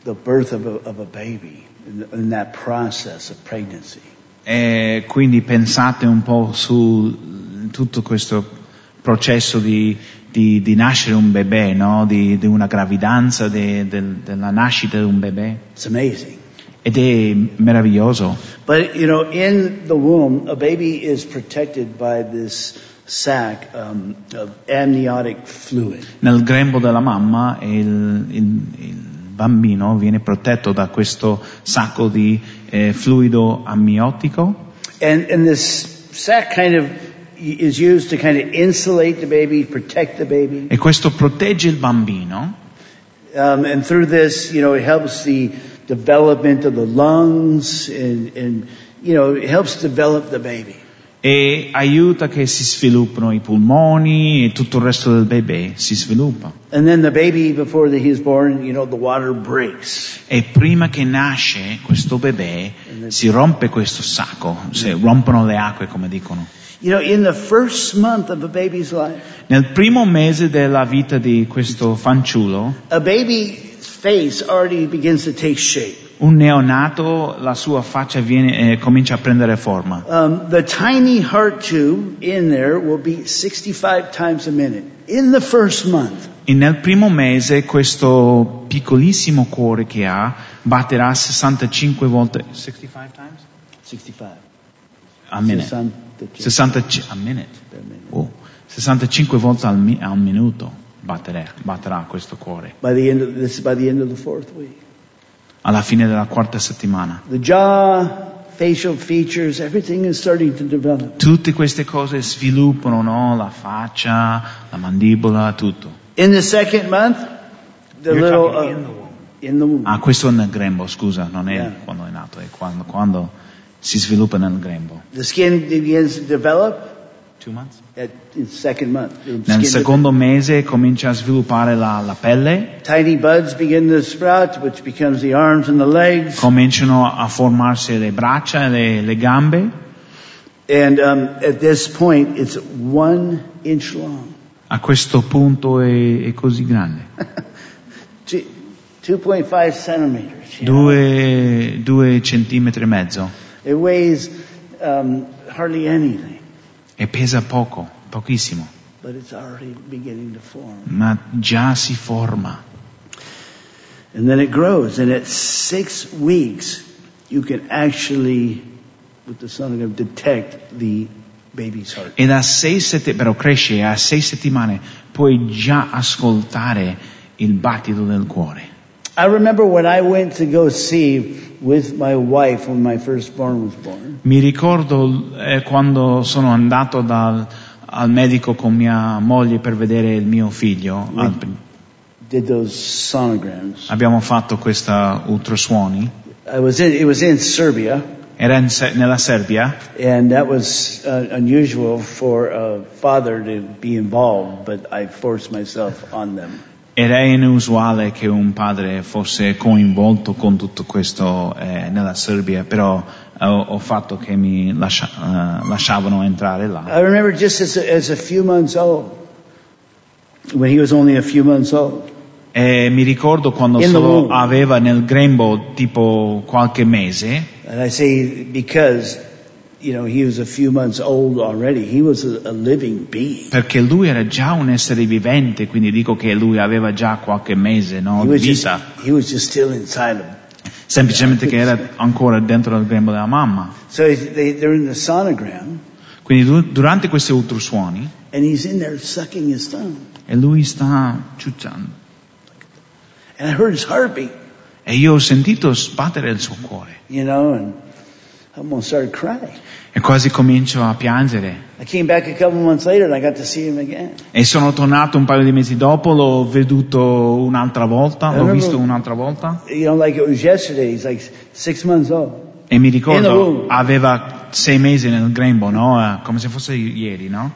the birth of a, of a baby and that process of pregnancy, E quindi pensate un po' su tutto questo processo di, di- di nascere un bebè, no? di, di una gravidanza, di- del- della nascita di un bebè. it's amazing. Ed è meraviglioso. But you know, in the womb, a baby is protected by this sac um, of amniotic fluid. Nel grembo della mamma il, il- il bambino viene protetto da questo sacco di eh, fluido ammiotico And, and this sac kind of is used to kind of insulate the baby, protect the baby. e questo protegge il bambino Um, and through this, you know, it helps the development of the lungs and, and, you know, it helps develop the baby. e aiuta che si sviluppino i polmoni e tutto il resto del bebè si sviluppa. And then the baby, before the, he's born, you know, the water breaks. E prima che nasce questo bebè si rompe questo sacco, si rompono le acque come dicono. You know, in the first month of a baby's life, Nel primo mese della vita di questo fanciullo, a baby's face already begins to take shape. un neonato, la sua faccia viene, eh, comincia a prendere forma. Um, the tiny heart tube in there will beat 65 times a minute in the first month. E nel primo mese questo piccolissimo cuore che ha batterà 65 volte 65 times? 65. a minute. 65. 65 a minute. Oh, 65 volte al, mi- al minuto batterà, batterà questo cuore. By the end of this is by the end of the fourth week. Alla fine della quarta settimana. The jaw facial features, everything is starting to develop. Tutte queste cose sviluppano, no? La faccia, la mandibola, tutto. In the second month, the You're little uh, in the womb. in the womb. Ah, questo è nel grembo, scusa, non è Yeah. quando è nato, è quando, quando si sviluppa nel grembo. The skin begins to develop Nel secondo mese comincia a sviluppare la, la pelle, Tiny buds begin to sprout, which becomes the arms and the legs. cominciano a formarsi le braccia e le, le gambe. And um, at this point, it's one inch long. A questo punto è, è così grande. Two- 2.5 centimeters. you know. Due, due centimetri e mezzo. It weighs um, hardly anything, E pesa poco, pochissimo. but it's already beginning to form. Ma già si forma. And then it grows. And at six weeks, you can actually, with the sonogram, detect the baby's heart. E da sei settimane, però cresce a sei settimane puoi già ascoltare il battito del cuore. I remember when I went to go see with my wife when my firstborn was born. Mi ricordo eh, quando sono andato dal, al medico con mia moglie per vedere il mio figlio. Did those sonograms. abbiamo fatto questa ultrasuoni. I was in, it was in Serbia, Era in nella Serbia and that was uh, unusual for a father to be involved, but I forced myself on them. Era inusuale che un padre fosse coinvolto con tutto questo eh, nella Serbia, però eh, ho, ho fatto che mi lascia- eh, lasciavano entrare là. I remember just as a, as a few months old, when he was only a few months old. E mi ricordo quando solo aveva nel grembo tipo qualche mese, And I say because, perché lui era già un essere vivente, quindi dico che lui aveva già qualche mese no, di vita, he was just still inside him. semplicemente che era ancora dentro il grembo della mamma. So they, they're in the sonogram, Quindi du- durante questi ultrasuoni, and he's in there sucking his thumb. e lui sta ciucciando. And I heard his heartbeat, E io ho sentito sbattere il suo cuore. you know, E quasi comincio a piangere. E sono tornato un paio di mesi dopo, l'ho veduto un'altra volta, l'ho visto un'altra volta. E mi ricordo, aveva sei mesi nel grembo, no? Eh, Come se fosse ieri, no?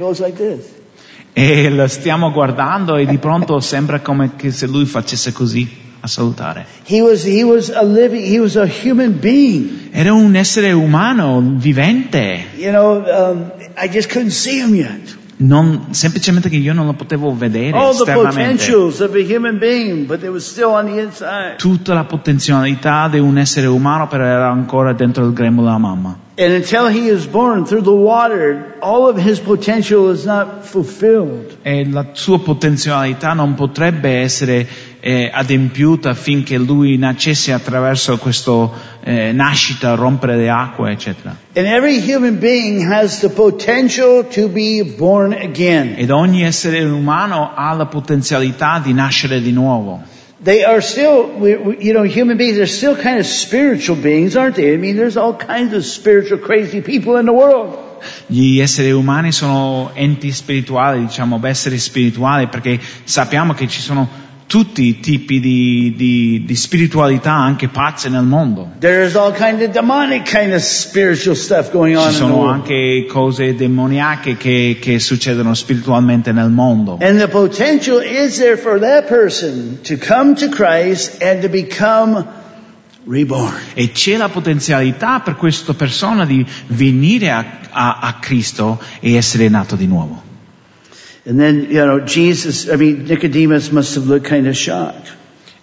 Uh. E lo stiamo guardando e di pronto sembra come che se lui facesse così a salutare. He was, he was a living, he was a human being. Era un essere umano, vivente. You know, um, I just couldn't see him yet. Non, semplicemente che io non lo potevo vedere All esternamente. potentials of a human being, but it was still on the inside. Tutta la potenzialità di un essere umano, però era ancora dentro il grembo della mamma. Water. E la sua potenzialità non potrebbe essere eh, adempiuta finché lui nascesse attraverso questo eh, nascita, rompere le acque, eccetera. Ed ogni essere umano ha la potenzialità di nascere di nuovo. They are still, you know, human beings are still kind of spiritual beings, aren't they? I mean, there's all kinds of spiritual crazy people in the world. Gli esseri umani sono enti spirituali, diciamo, esseri spirituali, perché sappiamo che ci sono tutti i tipi di, di- di spiritualità anche pazze nel mondo. There's all kind of demonic kind of spiritual stuff going on Ci sono anche cose demoniache che, che succedono spiritualmente nel mondo. And the potential is there for that person to come to Christ and to become reborn. E c'è la potenzialità per questa persona di venire a, a- a Cristo e essere nato di nuovo. And then, you know, Jesus, I mean, Nicodemus must have looked kind of shocked.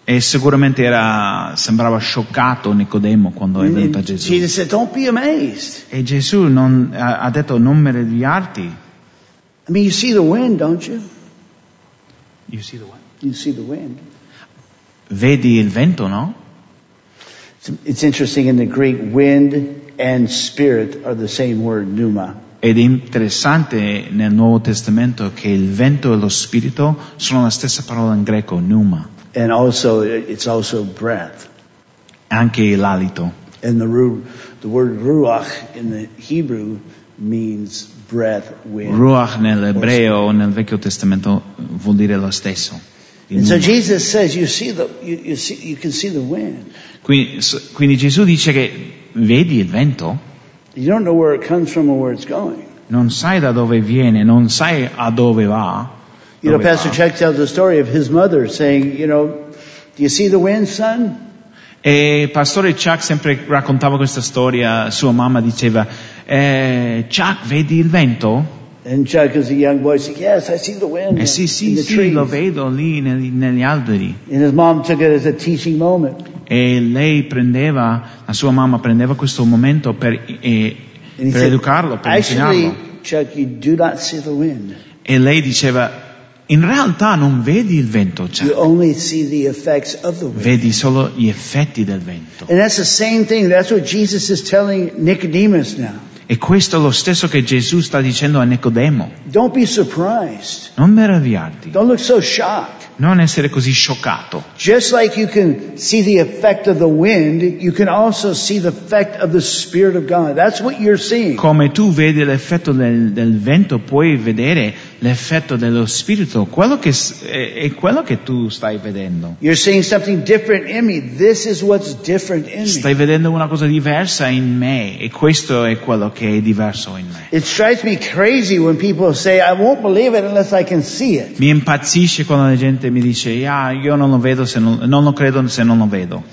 E sicuramente era, sembrava scioccato Nicodemo quando è venuto a Gesù. Jesus said, don't be amazed. E Gesù non- ha ha detto non meravigliarti. I mean, you see the wind, don't you? You see the wind. You see the wind. Vedi il vento, no? It's, it's interesting in the Greek, wind and spirit are the same word, pneuma. Ed è interessante nel Nuovo Testamento che il vento e lo spirito sono la stessa parola in greco, pneuma. And also, it's also breath. anche l'alito. And the, ru- the word ruach in the Hebrew means breath, wind. Ruach nell'ebreo o nel Vecchio Testamento vuol dire lo stesso. And so. Jesus says, you see the, you, you see, you can see the wind. Quindi, quindi Gesù dice che vedi il vento, You don't know where it comes from or where it's going. non sai da dove viene, non sai a dove va. You know, Pastor va. Chuck tells the story of his mother saying, you know, do you see the wind, son? E pastore Chuck sempre raccontava questa storia, sua mamma diceva, eh, Chuck vedi il vento? And Chuck, as a young boy, said, yes, I see the wind Eh sì, in sì, the sì, trees. lo vedo lì negli, negli alberi. And his mom took it as a teaching moment. E lei prendeva, la sua mamma prendeva questo momento per, he per said, educarlo, per insegnarlo. Chuck. E lei diceva, in realtà non vedi il vento, You Chuck, only see the effects of the wind. vedi solo gli effetti del vento. And that's the same thing. That's what Jesus is telling Nicodemus now. E questo è lo stesso che Gesù sta dicendo a Nicodemo. Don't be surprised. Non meravigliarti, Don't look so shocked. non essere così scioccato. Just like you can see the effect of the wind, you can also see the effect of the Spirit of God. That's what you're seeing. Come tu vedi l'effetto del, del vento, puoi vedere l'effetto dello spirito. Quello che, è, è quello che tu stai vedendo. You're seeing something different in me. This is what's different in me. Stai vedendo una cosa diversa in me e questo è quello che è diverso in me. Say. Mi impazzisce quando la gente mi dice, ah, io non lo vedo se non, non lo credo se non lo vedo.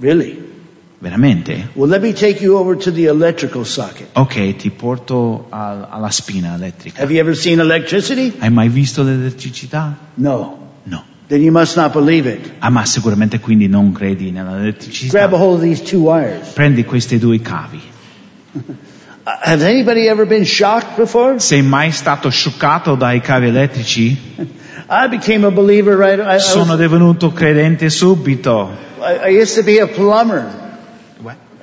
Really? Veramente? Well, let me take you over to the electrical socket. Ok, ti porto al- alla spina elettrica. Have you ever seen electricity? Hai mai visto l'elettricità? No. No. Then you must not believe it. Ah, ma sicuramente quindi non credi nell'elettricità. Prendi questi due cavi. Uh, Has anybody ever been shocked before? Sei mai stato scioccato dai cavi elettrici? I became a believer right. I, I, Sono was, divenuto credente subito. I, I used to be a plumber.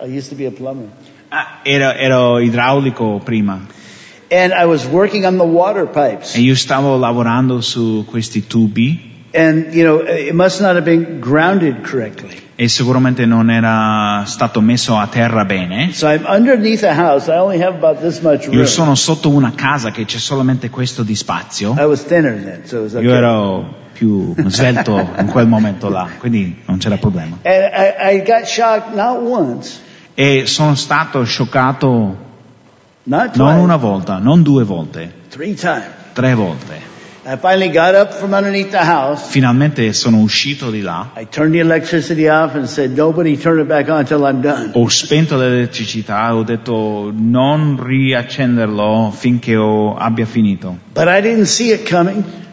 I used to be a plumber. Ah, ero, ero idraulico prima And I was working on the water pipes. e io stavo lavorando su questi tubi And, you know, it must not have been grounded correctly. e sicuramente non era stato messo a terra bene. So I'm underneath a house. I only have about this much room. Io sono sotto una casa che c'è solamente questo di spazio. I was thinner then, so it was okay. Io ero più svelto in quel momento là, quindi non c'era problema. And I, I got shocked not once, E sono stato scioccato non twice, una volta, non due volte, tre volte. The house. Finalmente sono uscito di là, the said, ho spento l'elettricità e ho detto non riaccenderlo finché ho- abbia finito.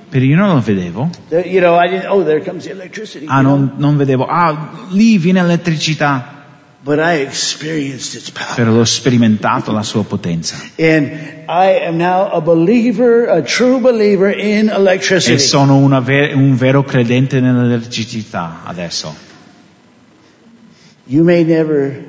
Perché io non lo vedevo. There- You know, oh, there comes the electricity. Ah, non, non vedevo. Ah, lì viene l'elettricità. But I experienced its power. Però l'ho sperimentato la sua potenza. And I am now a believer, a true believer in E sono ver- un vero credente nell'elettricità adesso. You may never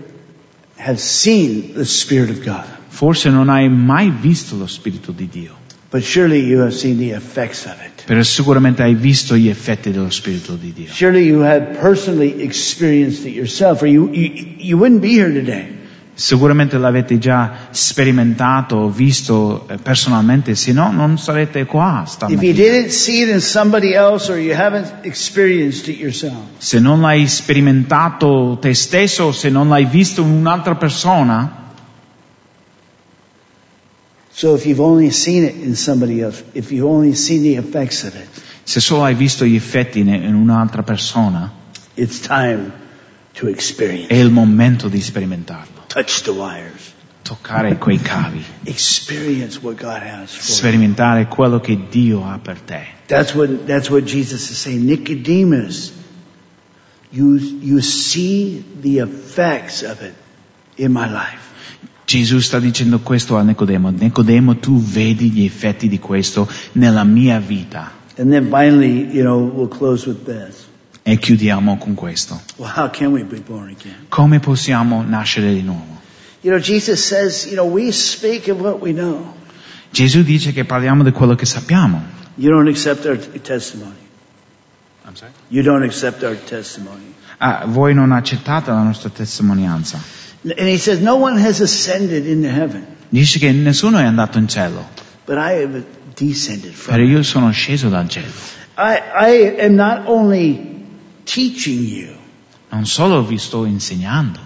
have seen the Spirit of God, Forse non hai mai visto lo Spirito di Dio, but surely you have seen the effects of it. però sicuramente hai visto gli effetti dello Spirito di Dio. Surely you have personally experienced it yourself, or you, you, you wouldn't be here today. Sicuramente l'avete già sperimentato, visto eh, personalmente, se no non sarete qua else Se non l'hai sperimentato te stesso, se non l'hai visto in un'altra persona, so if you've only seen it in somebody else, if you've only seen the effects of it, se solo hai visto gli effetti in in un'altra persona, it's time to experience. è il momento di sperimentarlo. Touch the wires. Toccare quei cavi, Experience what God has for you. sperimentare quello che Dio ha per te. That's what, that's what Jesus is saying. Nicodemus, you, you see the effects of it in my life. Gesù sta dicendo questo a Nicodemo. Nicodemo, tu vedi gli effetti di questo nella mia vita. And then finally, you know, we'll close with this. E chiudiamo con questo. Well, how can we be born again? Come possiamo nascere di nuovo? You know, Jesus says, you know, we speak of what we know. Gesù dice che parliamo di quello che sappiamo. You don't accept our testimony. You don't accept our testimony. ah, voi non accettate la nostra testimonianza. And he says, No one has ascended into heaven, Dice che nessuno è andato in cielo, but I have descended from però io sono sceso dal cielo. I, I am not only teaching you, Non solo vi sto insegnando,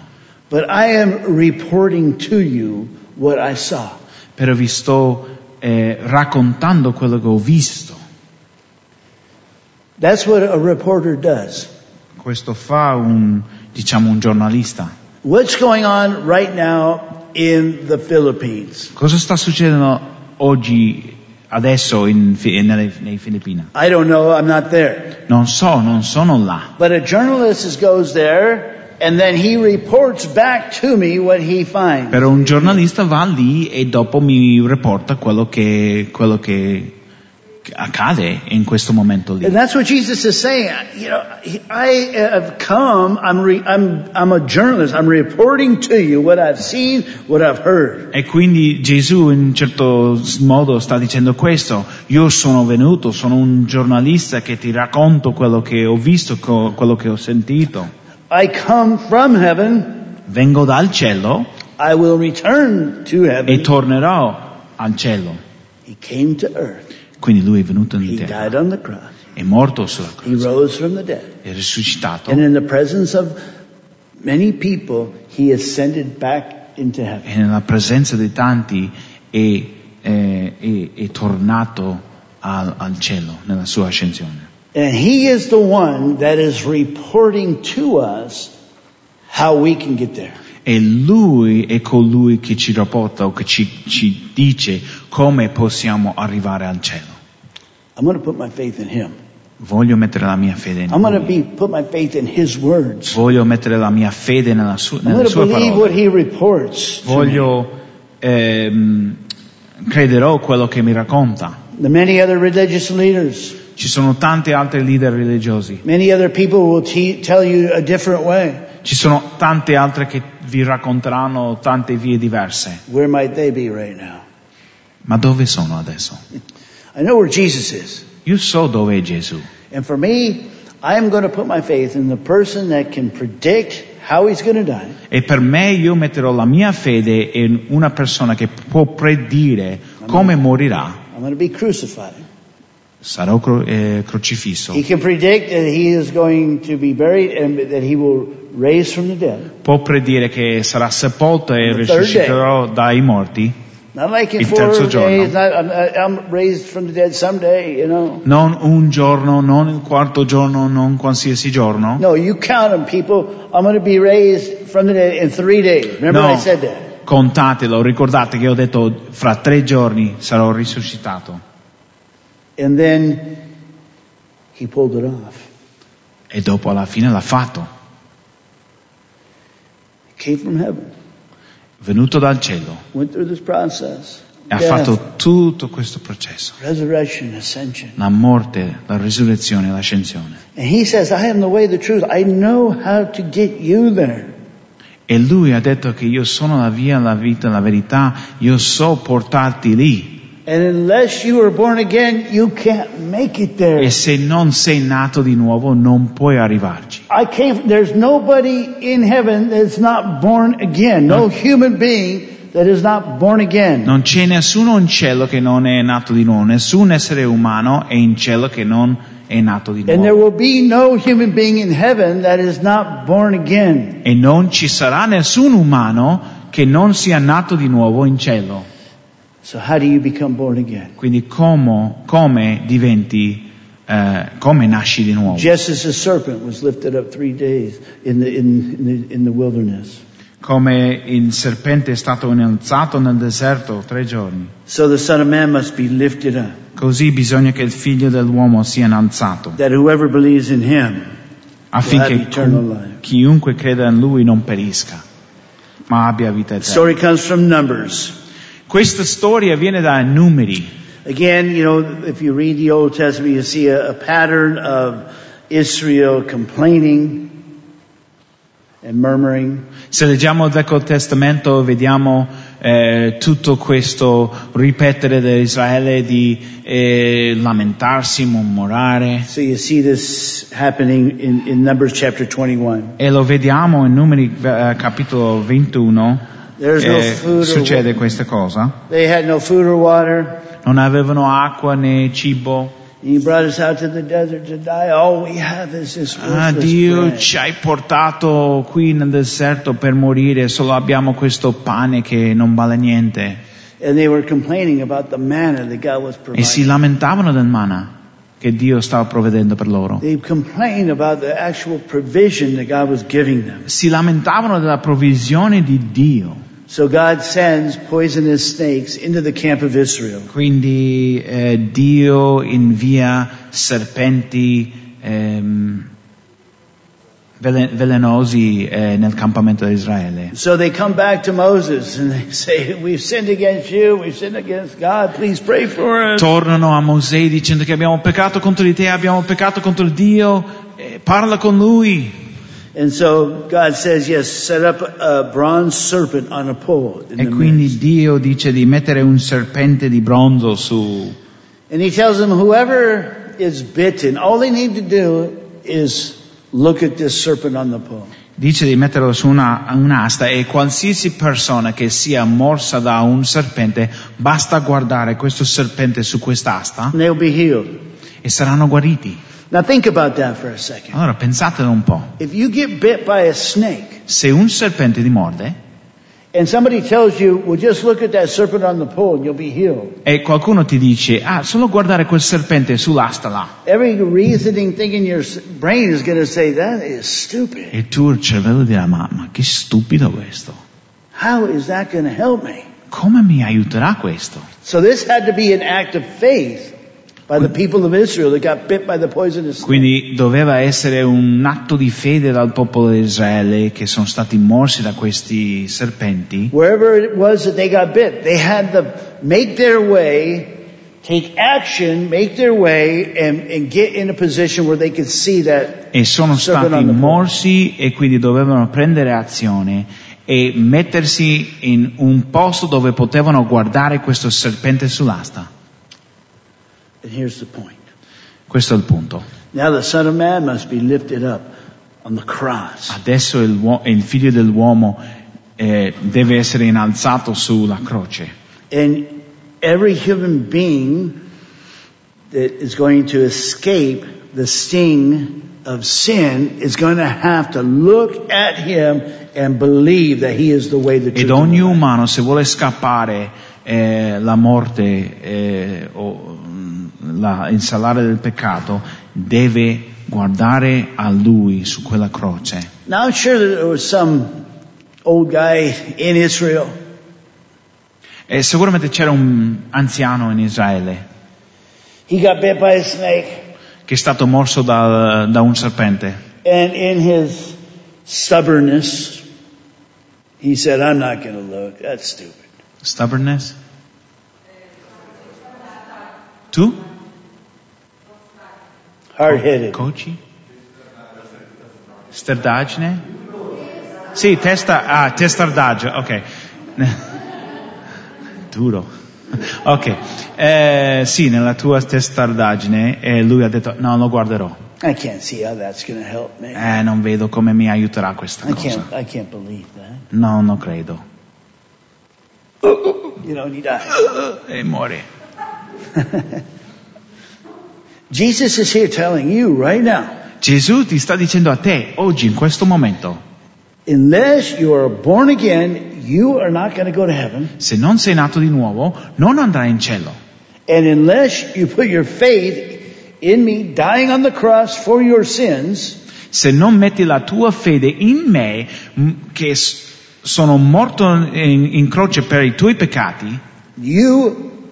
but I am reporting to you what I saw. però vi sto eh, raccontando quello che ho visto. That's what a reporter does. Questo fa un, diciamo, un giornalista. What's going on right now in the Philippines? Cosa sta succedendo oggi, adesso, in, nelle, nei Filippine? I don't know, I'm not there. Non so, non sono là. But a journalist is- goes there and then he reports back to me what he finds. Però un giornalista va lì e dopo mi riporta quello che, quello che accade in questo momento lì. And that's what Jesus is saying. You know, I have come, I'm, re, I'm, I'm a journalist, I'm reporting to you what I've seen, what I've heard. E quindi Gesù in un certo modo sta dicendo questo, io sono venuto, sono un giornalista che ti racconto quello che ho visto, quello che ho sentito. I come from heaven, Vengo dal cielo I will return to e heaven. tornerò al cielo. He came to earth. Quindi lui è venuto in terra, è morto sulla croce, è risuscitato. E nella presenza di tanti è, è- è- è tornato al, al cielo, nella sua ascensione. And he is the one that is reporting to us how we can get there. E lui è colui che ci rapporta o che ci, ci dice come possiamo arrivare al cielo. Voglio mettere la mia fede in lui. Voglio mettere la mia fede nella su- nelle sue parole. Voglio, ehm, crederò quello che mi racconta. Ci sono tanti altri leader religiosi, ci sono tante altre che vi racconteranno tante vie diverse. Where might they be right now? Ma dove sono adesso? I know where Jesus is. Io so dove è Gesù. And for me, I'm going to put my faith in the person that can predict how he's going to die. E per me io metterò la mia fede in una persona che può predire come morirà. I'm going to be crucified. Sarò cro- eh, crocifisso. He can predict that he is going to be buried and that he will raise from the dead. Può predire che sarà sepolto e risusciterò dai morti. Not like in Il four terzo giorno. Non un giorno, non il quarto giorno, non qualsiasi giorno. No, you count them, people. I'm going to be raised from the dead in three days. Remember No. I said that. Contatelo, ricordate che ho detto fra tre giorni sarò risuscitato. And then he pulled it off. E dopo alla fine l'ha fatto. He came from heaven, Venuto dal cielo e ha fatto tutto questo processo. La morte, la risurrezione, l'ascensione. E lui ha detto che io sono la via, la vita, la verità, io so portarti lì. And unless you are born again, you can't make it there. E se non sei nato di nuovo non puoi arrivarci. I came, there's nobody in heaven that's not born again. No human being that is not born again. Non c'è nessuno in cielo che non è nato di nuovo, nessun essere umano è in cielo che non è nato di nuovo. will be no human being in heaven that is not born again. E non ci sarà nessun umano che non sia nato di nuovo in cielo. So how do you become born again? Quindi come, come diventi, eh, come nasci di nuovo? Just as the serpent was lifted up three days in the, in, in the, in the wilderness. Come il serpente è stato innalzato nel deserto tre giorni. So the Son of Man must be lifted up. Così bisogna che il figlio dell'uomo sia innalzato, That whoever believes in him affinché will have eternal cu- life. chiunque creda in lui non perisca, ma abbia vita The eterna. story comes from Numbers. Questa storia viene da numeri. Again, you know, if you read the Old Testament, you see a, a pattern of Israel complaining and murmuring. Se leggiamo il Vecchio Testamento vediamo eh, tutto questo ripetere dell'Israele di eh, lamentarsi, mormorare. So you see this happening in, in Numbers chapter 21. E lo vediamo in Numeri eh, capitolo 21, There's no eh, succede questa cosa. They had no food or water. Non avevano acqua né cibo. You brought us out to the desert to die. All we have is this Ah, Dio ci hai portato qui nel deserto per morire, solo abbiamo questo pane che non vale niente. And they were complaining about the manna that God was E si lamentavano del manna che Dio stava provvedendo per loro. They complained about the actual provision that God was giving them. Si lamentavano della provvisione di Dio. So God sends poisonous snakes into the camp of Israel. Quindi eh, Dio invia serpenti ehm, vele- velenosi eh, nel campamento di Israele. So they come back to Moses and they say, We've sinned against you, we've sinned against God, please pray for us. Tornano a Mosè dicendo che abbiamo peccato contro di te, abbiamo peccato contro Dio, eh, parla con lui. And so God says, Yes, set up a bronze serpent on a pole. E quindi. Dio dice di mettere un serpente di bronzo su. And he tells them, Whoever is bitten, all they need to do is look at this serpent on the pole. Dice di metterlo su una, un'asta e qualsiasi persona che sia morsa da un serpente, basta guardare questo serpente su quest'asta And they'll be healed. e saranno guariti. Now think about that for a second. Allora pensatelo un po'. If you get bit by a snake, Se un serpente ti morde and somebody tells you, Well, just look at that serpent on the pole and you'll be healed. e qualcuno ti dice, ah, solo guardare quel serpente sull'asta là. Every reasoning thing in your brain is going to say, That is stupid. E il tuo cervello dirà, ma, ma che stupido questo. How is that going to help me? Come mi aiuterà questo? So this had to be an act of faith Quindi doveva essere un atto di fede dal popolo di Israele che sono stati morsi da questi serpenti. Wherever it was that they got bit, they had to make their way, take action, make their way, and, and get in a position where they could see that. E sono stati morsi e quindi dovevano prendere azione e mettersi in un posto dove potevano guardare questo serpente sull'asta. And here's the point. Questo è il punto. Now the Son of Man must be lifted up on the cross. Adesso il, il figlio dell'uomo eh, deve essere innalzato sulla croce. And every human being that is going to escape the sting of sin is going to have to look at him and believe that he is the way, the truth, Ed ogni umano, se vuole scappare eh, la morte eh, o la- il salario del peccato, deve guardare a lui su quella croce. Now I'm sure that there was some old guy in Israel E sicuramente c'era un anziano in Israele He got bit by a snake, che è stato morso da, da un serpente and in his stubbornness, he said, I'm not going to look. That's stupid. Stubbornness? Tu? Hard headed. Coci? Sterdaggine? Sì, testa, ah, testardaggio, ok. Duro. Ok, eh, sì, nella tua testardaggine e lui ha detto no, lo guarderò. I can't see how that's going to help me. Eh, non vedo come mi aiuterà questa I cosa. can't, I can't believe that. No, non credo. You know, and he died. E muore. Jesus is here telling you right now, Gesù ti sta dicendo a te, oggi, in questo momento, unless you are born again, you are not going to go to heaven. se non sei nato di nuovo, non andrai in cielo. And unless you put your faith in me dying on the cross for your sins, Se non metti la tua fede in me, che sono morto in, in croce per i tuoi peccati, you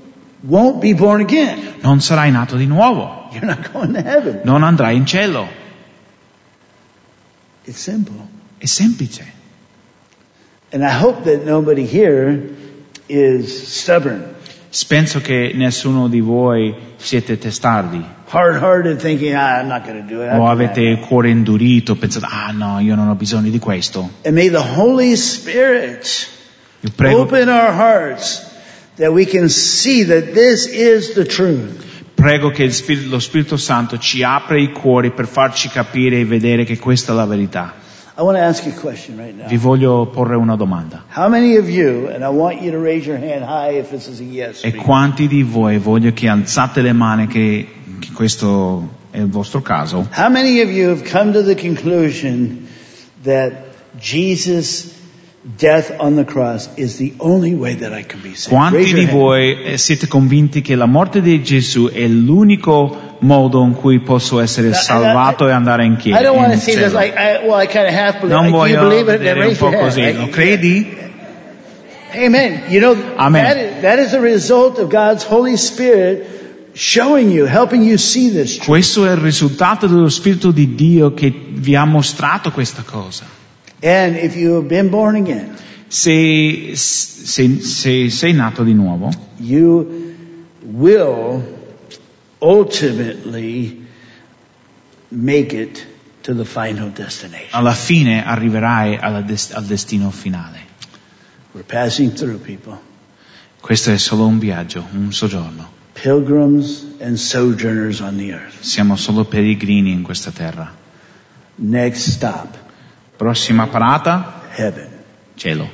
won't be born again. non sarai nato di nuovo. You're not going to heaven. Non andrai in cielo. It's simple. È semplice. And I hope that nobody here is stubborn, Penso che nessuno di voi siete testardi hard-hearted, thinking, ah, I'm not going to do it. O avete il cuore indurito, pensate, ah no, io non ho bisogno di questo. it." And may the Holy Spirit Io prego, Open our hearts that we can see that this is the truth. prego che Spirito- lo Spirito Santo ci apra i cuori per farci capire e vedere che questa è la verità. I want to ask you a question right now. Vi voglio porre una domanda. How many of you, and I want you to raise your hand high if this is a yes. E quanti di voi voglio che alzate le mani che, che questo è il vostro caso? How many of you have come to the conclusion that Jesus' death on the cross is the only way that I can be saved? Quanti di voi eh, siete convinti che la morte di Gesù è l'unico modo in cui posso essere salvato e andare in chiesa? I don't want to in see this cielo? like, I, well, I kind of half believe. Non voglio vedere un po' così. Lo credi? Amen. You know, Amen. That, is, that is a result of God's Holy Spirit showing you, helping you see this. Questo è il risultato dello Spirito di Dio che vi ha mostrato questa cosa. And if you have been born again, Se, se- se sei nato di nuovo, you will ultimately make it to the final destination. alla fine arriverai alla des- al destino finale. We're passing through, people. Questo è solo un viaggio, un soggiorno. Pilgrims and sojourners on the earth. Siamo solo peregrini in questa terra. Next stop, Prossima parata, heaven. cielo.